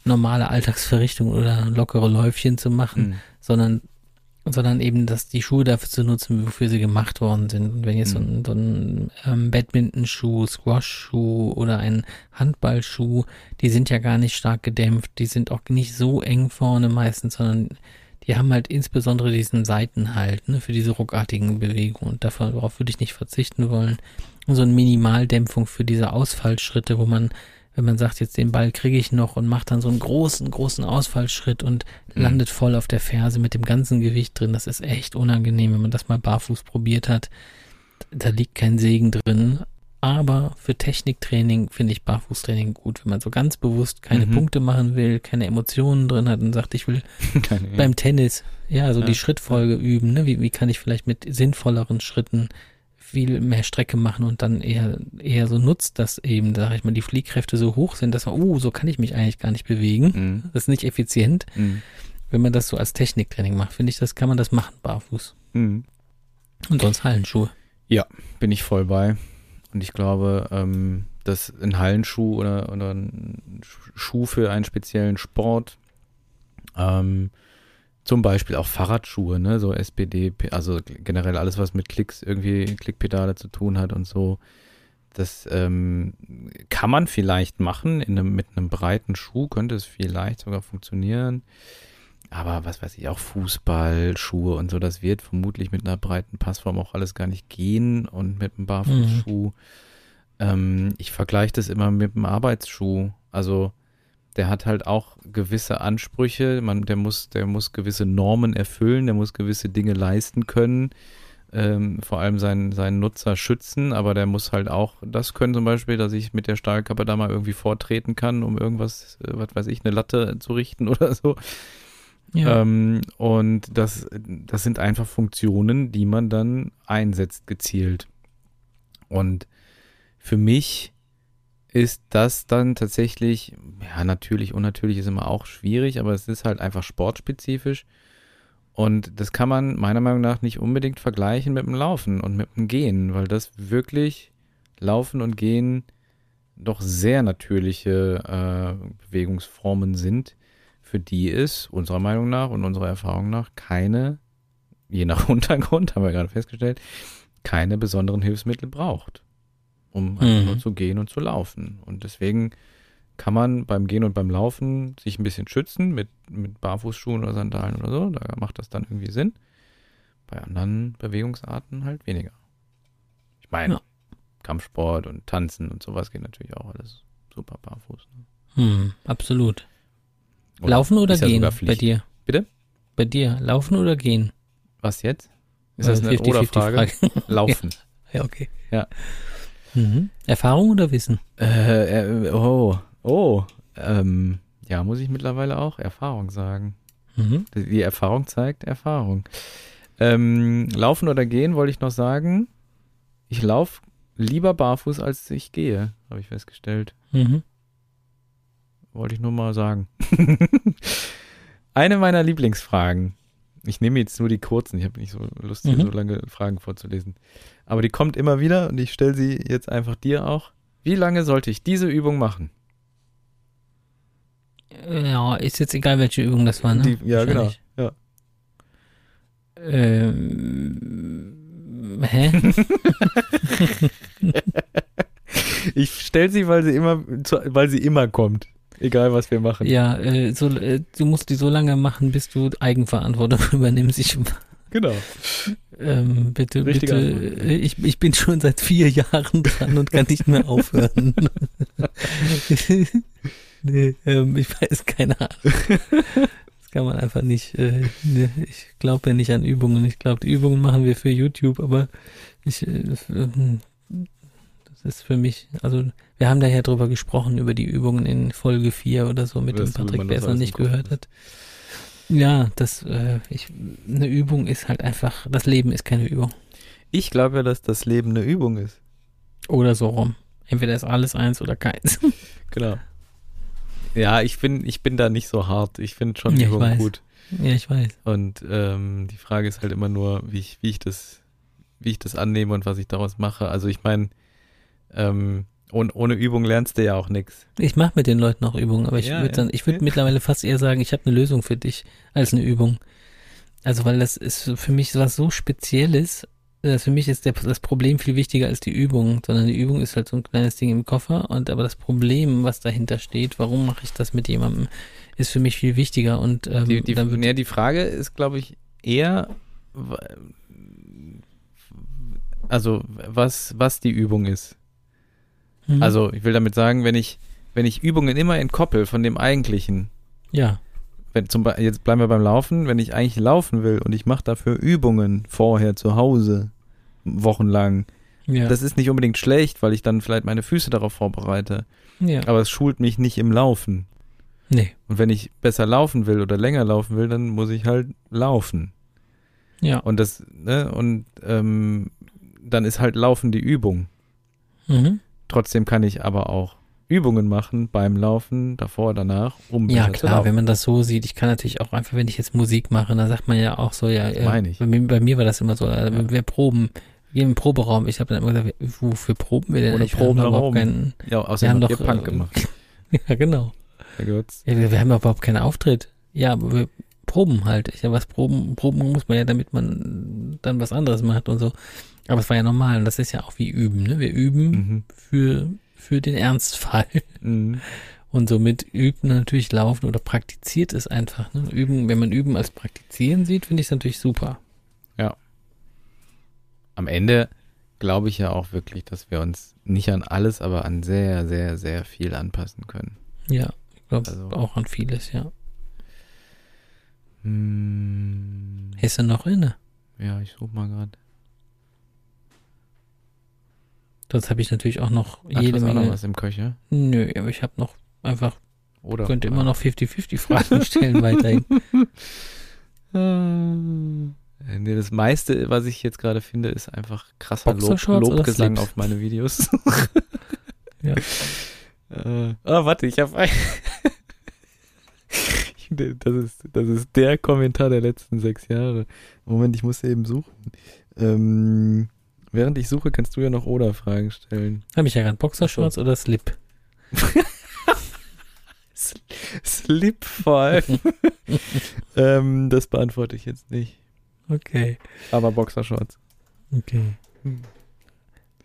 normale Alltagsverrichtungen oder lockere Läufchen zu machen, Hm. sondern sondern eben, dass die Schuhe dafür zu nutzen, wofür sie gemacht worden sind. Und wenn jetzt so ein, so ein ähm, Badminton-Schuh, Squash-Schuh oder ein Handballschuh, die sind ja gar nicht stark gedämpft, die sind auch nicht so eng vorne meistens, sondern die haben halt insbesondere diesen Seitenhalt, ne, für diese ruckartigen Bewegungen. Und davon, darauf würde ich nicht verzichten wollen. Und so eine Minimaldämpfung für diese Ausfallschritte, wo man, wenn man sagt, jetzt den Ball kriege ich noch und macht dann so einen großen, großen Ausfallschritt und Mhm. landet voll auf der Ferse mit dem ganzen Gewicht drin. Das ist echt unangenehm, wenn man das mal barfuß probiert hat. Da liegt kein Segen drin. Aber für Techniktraining finde ich Barfußtraining gut, wenn man so ganz bewusst keine Mhm. Punkte machen will, keine Emotionen drin hat und sagt, ich will Keine, beim Tennis, ja, so Ja. die Schrittfolge üben, ne? Wie, wie kann ich vielleicht mit sinnvolleren Schritten viel mehr Strecke machen und dann eher, eher so nutzt, dass eben, sag ich mal, die Fliehkräfte so hoch sind, dass man, uh, so kann ich mich eigentlich gar nicht bewegen. Mhm. Das ist nicht effizient. Mhm. Wenn man das so als Techniktraining macht, finde ich, das kann man das machen, barfuß. Mhm. Und sonst Hallenschuhe. bin ich voll bei. Und ich glaube, ähm, dass ein Hallenschuh oder, oder ein Schuh für einen speziellen Sport, ähm, zum Beispiel auch Fahrradschuhe, ne, so SPD, also generell alles, was mit Klicks irgendwie Klickpedale zu tun hat und so, das ähm, kann man vielleicht machen in einem, mit einem breiten Schuh, könnte es vielleicht sogar funktionieren. Aber was weiß ich, auch Fußball, Schuhe und so, das wird vermutlich mit einer breiten Passform auch alles gar nicht gehen und mit einem Barfußschuh. Ähm, ich vergleiche das immer mit einem Arbeitsschuh. Also der hat halt auch gewisse Ansprüche, man, der muss, der muss gewisse Normen erfüllen, der muss gewisse Dinge leisten können, ähm, vor allem seinen, seinen Nutzer schützen, aber der muss halt auch das können zum Beispiel, dass ich mit der Stahlkappe da mal irgendwie vortreten kann, um irgendwas, äh, was weiß ich, eine Latte zu richten oder so. Ja. Ähm, und das, das sind einfach Funktionen, die man dann einsetzt gezielt. Und für mich ist das dann tatsächlich, ja, natürlich, unnatürlich ist immer auch schwierig, aber es ist halt einfach sportspezifisch. Und das kann man meiner Meinung nach nicht unbedingt vergleichen mit dem Laufen und mit dem Gehen, weil das wirklich Laufen und Gehen doch sehr natürliche äh, Bewegungsformen sind, für die es unserer Meinung nach und unserer Erfahrung nach keine, je nach Untergrund, haben wir gerade festgestellt, keine besonderen Hilfsmittel braucht, um einfach Mhm. nur zu gehen und zu laufen. Und deswegen kann man beim Gehen und beim Laufen sich ein bisschen schützen mit, mit Barfußschuhen oder Sandalen oder so. Da macht das dann irgendwie Sinn. Bei anderen Bewegungsarten halt weniger. Ich meine, Ja. Kampfsport und Tanzen und sowas geht natürlich auch alles super barfuß. Ne? Hm, absolut. Oder Laufen oder ja gehen sogar bei dir? Bitte? Bei dir, laufen oder gehen? Was jetzt? Ist das eine 50-50 Oder-Frage? Frage. Laufen. ja, okay. Ja. Mhm. Erfahrung oder Wissen? Äh, äh, oh, oh. Ähm, ja, muss ich mittlerweile auch Erfahrung sagen. Mhm. Die Erfahrung zeigt Erfahrung. Ähm, laufen oder gehen wollte ich noch sagen. Ich laufe lieber barfuß, als ich gehe, habe ich festgestellt. Mhm. Wollte ich nur mal sagen. Eine meiner Lieblingsfragen. Ich nehme jetzt nur die kurzen. Ich habe nicht so Lust, hier Mhm. so lange Fragen vorzulesen. Aber die kommt immer wieder und ich stelle sie jetzt einfach dir auch. Wie lange sollte ich diese Übung machen? Ja, ist jetzt egal, welche Übung das war, ne? Die, ja, genau. Ja. Ähm, hä? Ich stelle sie, weil sie immer, weil sie immer kommt. Egal, was wir machen. ja, äh, so, äh, du musst die so lange machen, bis du Eigenverantwortung übernimmst. Ich, Genau. ähm, bitte, Richtige bitte, äh, ich, ich bin schon seit vier Jahren dran und kann nicht mehr aufhören. nee, ähm, ich weiß keine Ahnung. Das kann man einfach nicht. Äh, nee, ich glaube ja nicht an Übungen. Ich glaube, die Übungen machen wir für YouTube, aber ich, äh, ähm, das ist für mich, also wir haben da ja drüber gesprochen, über die Übungen in Folge 4 oder so mit dem Weißt wie Patrick, wer es noch nicht gehört hat? hat. Ja, das, äh, ich, eine Übung ist halt einfach, das Leben ist keine Übung. Ich glaube ja, dass das Leben eine Übung ist. Oder so rum. Entweder ist alles eins oder keins. Genau. Ja, ich bin, ich bin da nicht so hart. Ich finde schon Ja, Übung gut. ja, ich weiß. Und ähm, die Frage ist halt immer nur, wie ich, wie ich das, wie ich das annehme und was ich daraus mache. Also ich meine, ähm, ohne, ohne Übung lernst du ja auch nichts. Ich mache mit den Leuten auch Übungen, aber ich Ja, würde ja. dann, ich würde Ja. mittlerweile fast eher sagen, ich habe eine Lösung für dich als eine Übung. Also weil das ist für mich was so Spezielles. äh, Für mich ist der, das Problem viel wichtiger als die Übung, sondern die Übung ist halt so ein kleines Ding im Koffer und aber das Problem, was dahinter steht, warum mache ich das mit jemandem, ist für mich viel wichtiger und ähm, Die, die, dann ja, die Frage ist, glaube ich, eher, also was, was die Übung ist. Mhm. Also ich will damit sagen, wenn ich, wenn ich Übungen immer entkoppel von dem eigentlichen, ja, wenn zum Beispiel, jetzt bleiben wir beim Laufen, wenn ich eigentlich laufen will und ich mache dafür Übungen vorher zu Hause, wochenlang, ja, das ist nicht unbedingt schlecht, weil ich dann vielleicht meine Füße darauf vorbereite, ja, aber es schult mich nicht im Laufen. nee, Und wenn ich besser laufen will oder länger laufen will, dann muss ich halt laufen. ja, Und das, ne, und ähm, dann ist halt Laufen die Übung. mhm. Trotzdem kann ich aber auch Übungen machen beim Laufen, davor, danach, um Ja, klar, wenn man das so sieht, ich kann natürlich auch einfach, wenn ich jetzt Musik mache, dann sagt man ja auch so, ja, äh, meine ich. Bei, mir, bei mir war das immer so, äh, Ja. wir proben, wir im Proberaum, ich habe dann immer gesagt, wofür proben wir denn? Ohne Ich, wir Proben nach überhaupt keinen, Ja, wir außerdem haben doch, Punk gemacht. ja, genau. Götz. Ja, wir, wir haben überhaupt keinen Auftritt. Ja, aber wir proben halt. Ich ja was proben, proben muss man ja, damit man dann was anderes macht und so. Aber es war ja normal und das ist ja auch wie üben, ne? Wir üben Mhm. für, für den Ernstfall. Mhm. Und somit übt man natürlich Laufen oder praktiziert es einfach. Ne? Üben, wenn man Üben als Praktizieren sieht, finde ich es natürlich super. Am Ende glaube ich ja auch wirklich, dass wir uns nicht an alles, aber an sehr, sehr, sehr viel anpassen können. Ja, ich glaube Also- auch an vieles, ja. Hm, Ist er noch inne? ja, ich suche mal gerade. Sonst habe ich natürlich auch noch Hat jede was auch noch Menge. was im Köcher? Nö, aber ich habe noch einfach, Oder könnte immer noch 50-50 Fragen stellen weiterhin. Äh, Nee, das meiste, was ich jetzt gerade finde, ist einfach krasser Lob, Lobgesang auf meine Videos. Ja. Äh, oh, warte, ich habe ein. das, ist, das ist der Kommentar der letzten sechs Jahre. Moment, ich muss eben suchen. Ähm, während ich suche, kannst du ja noch Oder-Fragen stellen. Habe ich ja gerade Boxershorts oder Slip? Slip vor allem. ähm, das beantworte ich jetzt nicht. Okay. Aber Boxershorts. Okay. Hm.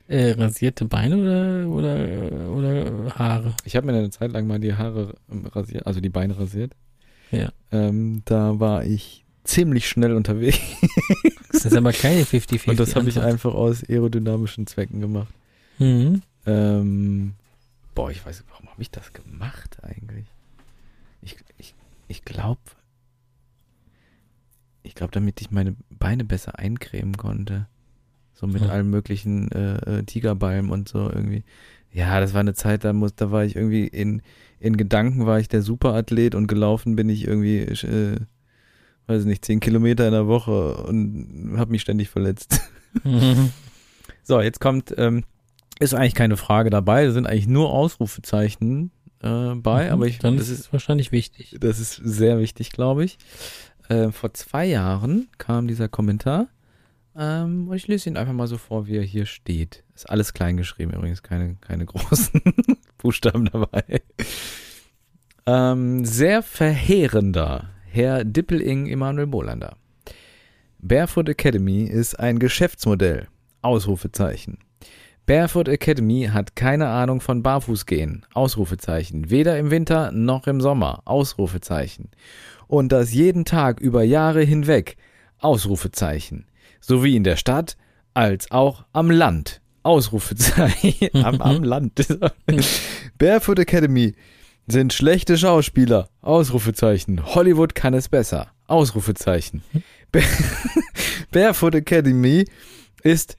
Äh, rasierte Beine oder, oder, oder Haare? Ich habe mir eine Zeit lang mal die Haare ähm, rasiert, also die Beine rasiert. Ja. Ähm, da war ich ziemlich schnell unterwegs. Das ist aber keine 50-50. Und das habe ich einfach aus aerodynamischen Zwecken gemacht. Mhm. Ähm, boah, ich weiß, warum habe ich das gemacht eigentlich? Ich, ich, ich glaube, ich glaube, damit ich meine Beine besser eincremen konnte. So mit Hm. allen möglichen äh, äh, Tigerbalm und so irgendwie. Ja, das war eine Zeit, da muss, da war ich irgendwie in, in Gedanken war ich der Superathlet und gelaufen bin ich irgendwie, äh, weiß nicht, zehn Kilometer in der Woche und habe mich ständig verletzt. Mhm. So, jetzt kommt, ähm, ist eigentlich keine Frage dabei, da sind eigentlich nur Ausrufezeichen äh, bei, aber ich, Dann das ist es wahrscheinlich wichtig. das ist sehr wichtig, glaube ich. Äh, vor zwei Jahren kam dieser Kommentar ähm, und ich lese ihn einfach mal so vor, wie er hier steht. Ist alles klein geschrieben übrigens, keine, keine großen Buchstaben dabei. Ähm, sehr verheerender Herr Dippeling Emanuel Bolander. Barefoot Academy ist ein Geschäftsmodell. Ausrufezeichen. Barefoot Academy hat keine Ahnung von Barfußgehen. Ausrufezeichen. Weder im Winter noch im Sommer. Ausrufezeichen. Und das jeden Tag über Jahre hinweg. Ausrufezeichen. Sowie in der Stadt als auch am Land. Ausrufezeichen. am, am Land. Barefoot Academy sind schlechte Schauspieler. Ausrufezeichen. Hollywood kann es besser. Ausrufezeichen. Ba- Barefoot Academy ist,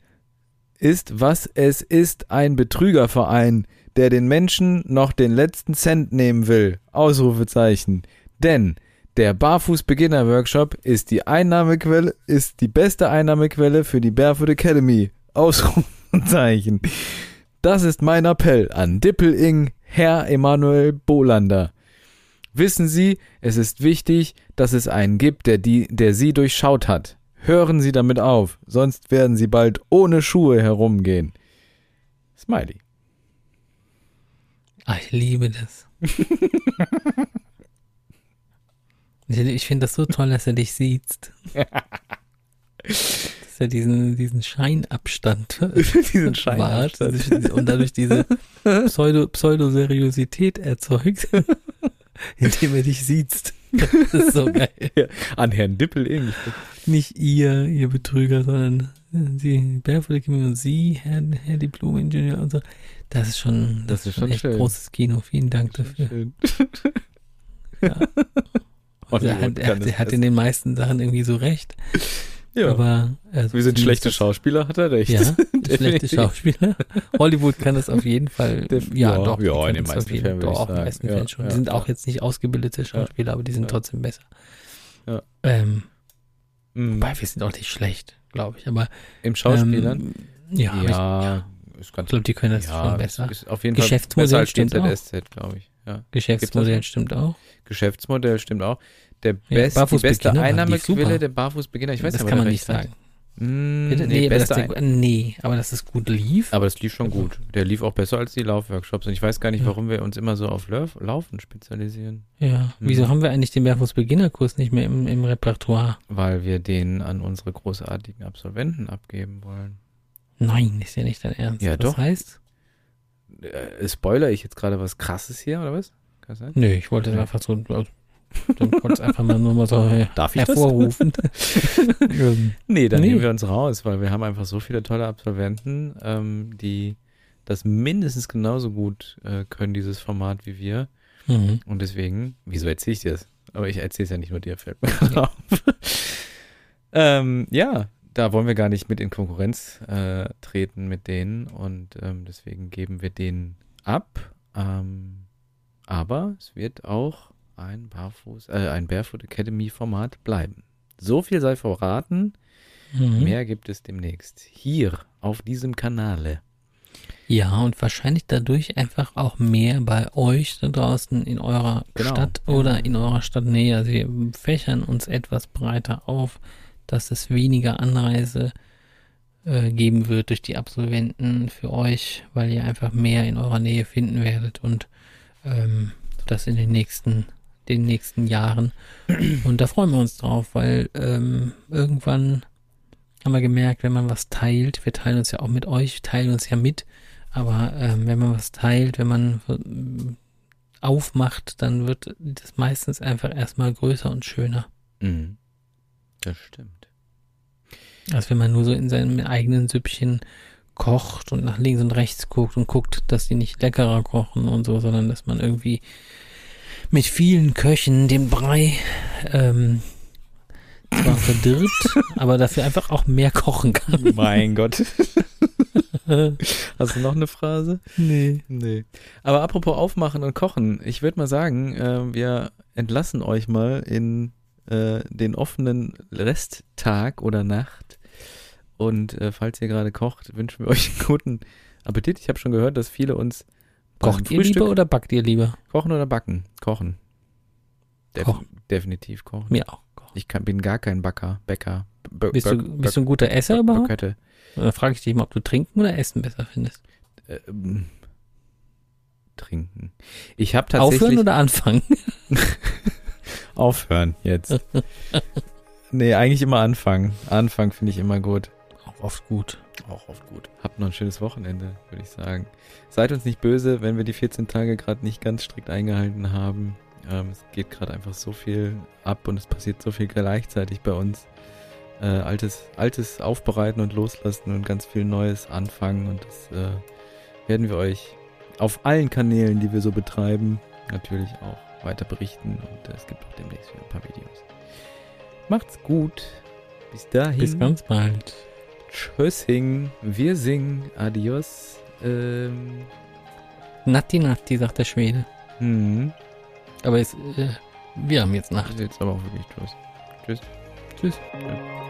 ist, was es ist, ein Betrügerverein, der den Menschen noch den letzten Cent nehmen will. Ausrufezeichen. Denn der Barfuß Beginner Workshop ist die Einnahmequelle, ist die beste Einnahmequelle für die Barefoot Academy. Ausrufezeichen. Das ist mein Appell an Dippeling, Herr Emanuel Bolander. Wissen Sie, es ist wichtig, dass es einen gibt, der, die, der Sie durchschaut hat. Hören Sie damit auf, sonst werden Sie bald ohne Schuhe herumgehen. Smiley. Ah, ich liebe das. ich ich finde das so toll, dass er dich sieht. Er diesen, diesen Scheinabstand Diesen wahrt und dadurch diese Pseudo, Pseudoseriosität erzeugt, indem er dich sieht. Das ist so geil. An Herrn Dippeling. Nicht ihr, ihr Betrüger, sondern sie, Barefoot Academy und sie, Herr, Herr Diplom-Ingenieur und so. Das ist schon, das, Das ist schon echt schön. großes Kino. Vielen Dank dafür. Schön. Ja. Er hat, er, hat- es er hat in den meisten Sachen irgendwie so recht. Ja. Aber also Wir sind schlechte zumindest- Schauspieler, hat er recht. Ja, schlechte. Schauspieler. Hollywood kann das auf jeden Fall. Def- ja, ja, doch. ja, in den das meisten Fällen ich Doch, in den meisten Ja, Fällen schon. ja, die sind ja. auch jetzt nicht ausgebildete Schauspieler, aber die sind Ja. trotzdem besser. Ja. Ähm, Mhm. wobei, wir sind auch nicht schlecht, glaube ich. Aber Im Schauspielern? Ähm, ja, ja, ich ganz glaube, die können das ja, schon besser. Ist auf jeden Geschäftsmodell Fall besser als stimmt auch. Glaube ich. Ja. Geschäftsmodell das stimmt auch. Geschäftsmodell stimmt auch. Der Ja, best, die Barfußbeginner beste die Einnahmequelle der Barfußbeginner, ich weiß das nicht, kann man nicht sagen. Mm, Bitte? nee, Nee, aber das, Ein nee, aber dass es gut lief. aber das lief schon gut. Der lief auch besser als die Laufworkshops. Und ich weiß gar nicht, Ja. warum wir uns immer so auf Lauf Laufen spezialisieren. Ja. Wieso Mhm. haben wir eigentlich den Barfuß-Beginnerkurs nicht mehr im, im Repertoire? Weil wir den an unsere großartigen Absolventen abgeben wollen. Nein, ist ja nicht dein Ernst. Ja, das doch. heißt, Äh, spoiler ich jetzt gerade was krasses hier, oder was? Podcast sein? Nö, ich wollte es Ja. einfach so, also, dann es einfach mal nur mal so äh, Darf ich hervorrufen. Ähm, Nee, dann Nee. nehmen wir uns raus, weil wir haben einfach so viele tolle Absolventen, ähm, die das mindestens genauso gut äh, können, dieses Format wie wir. mhm. Und deswegen, wieso erzähle ich dir das? Aber ich erzähle es ja nicht nur dir, fällt mir gerade auf. ähm, ja, da wollen wir gar nicht mit in Konkurrenz äh, treten mit denen und ähm, deswegen geben wir den ab. Ähm, aber es wird auch ein Barfuß, äh, ein Barefoot Academy Format bleiben. So viel sei verraten. Mhm. Mehr gibt es demnächst. Hier auf diesem Kanale. Ja, und wahrscheinlich dadurch einfach auch mehr bei euch da draußen in eurer Genau. Stadt oder in eurer Stadtnähe. Also wir fächern uns etwas breiter auf, dass es weniger Anreise äh, geben wird durch die Absolventen für euch, weil ihr einfach mehr in eurer Nähe finden werdet und ähm, das in den nächsten, den nächsten Jahren. Und da freuen wir uns drauf, weil ähm, irgendwann haben wir gemerkt, wenn man was teilt, wir teilen uns ja auch mit euch, teilen uns ja mit, aber ähm, wenn man was teilt, wenn man ähm, aufmacht, dann wird das meistens einfach erstmal größer und schöner. Mhm. Das stimmt. Als wenn man nur so in seinem eigenen Süppchen kocht und nach links und rechts guckt und guckt, dass die nicht leckerer kochen und so, sondern dass man irgendwie mit vielen Köchen den Brei ähm, zwar verdirbt, aber dafür einfach auch mehr kochen kann. Mein Gott. Hast du noch eine Phrase? nee. Nee. Aber apropos Aufmachen und Kochen, ich würde mal sagen, äh, wir entlassen euch mal in äh, den offenen Resttag oder Nacht. Und äh, falls ihr gerade kocht, wünschen wir euch einen guten Appetit. Ich habe schon gehört, dass viele uns Kocht ihr lieber oder backt ihr lieber? kochen oder backen? Kochen. Def Kochen. Definitiv kochen. Mir auch. kochen. Ich kann, bin gar kein Backer, Bäcker. B Bist du, bist du ein guter Esser überhaupt? Böckette. Oder frage ich dich mal, ob du trinken oder essen besser findest? Ähm, trinken. Ich habe tatsächlich Aufhören oder anfangen? aufhören jetzt. nee, eigentlich immer anfangen. Anfangen finde ich immer gut. Auch oft gut. Auch oft gut. Habt noch ein schönes Wochenende, würde ich sagen. Seid uns nicht böse, wenn wir die 14 Tage gerade nicht ganz strikt eingehalten haben. Ähm, es geht gerade einfach so viel ab und es passiert so viel gleichzeitig bei uns. Äh, altes, altes aufbereiten und loslassen und ganz viel Neues anfangen und das äh, werden wir euch auf allen Kanälen, die wir so betreiben, natürlich auch weiter berichten und äh, es gibt auch demnächst wieder ein paar Videos. Macht's gut. Bis dahin. Bis ganz bald. Tschüssing, wir singen, adios. Ähm, Natti Natti, sagt der Schwede. hm, Aber jetzt, äh, wir haben jetzt Nacht. jetzt aber auch wirklich Tschüss. Tschüss. Tschüss. Tschüss.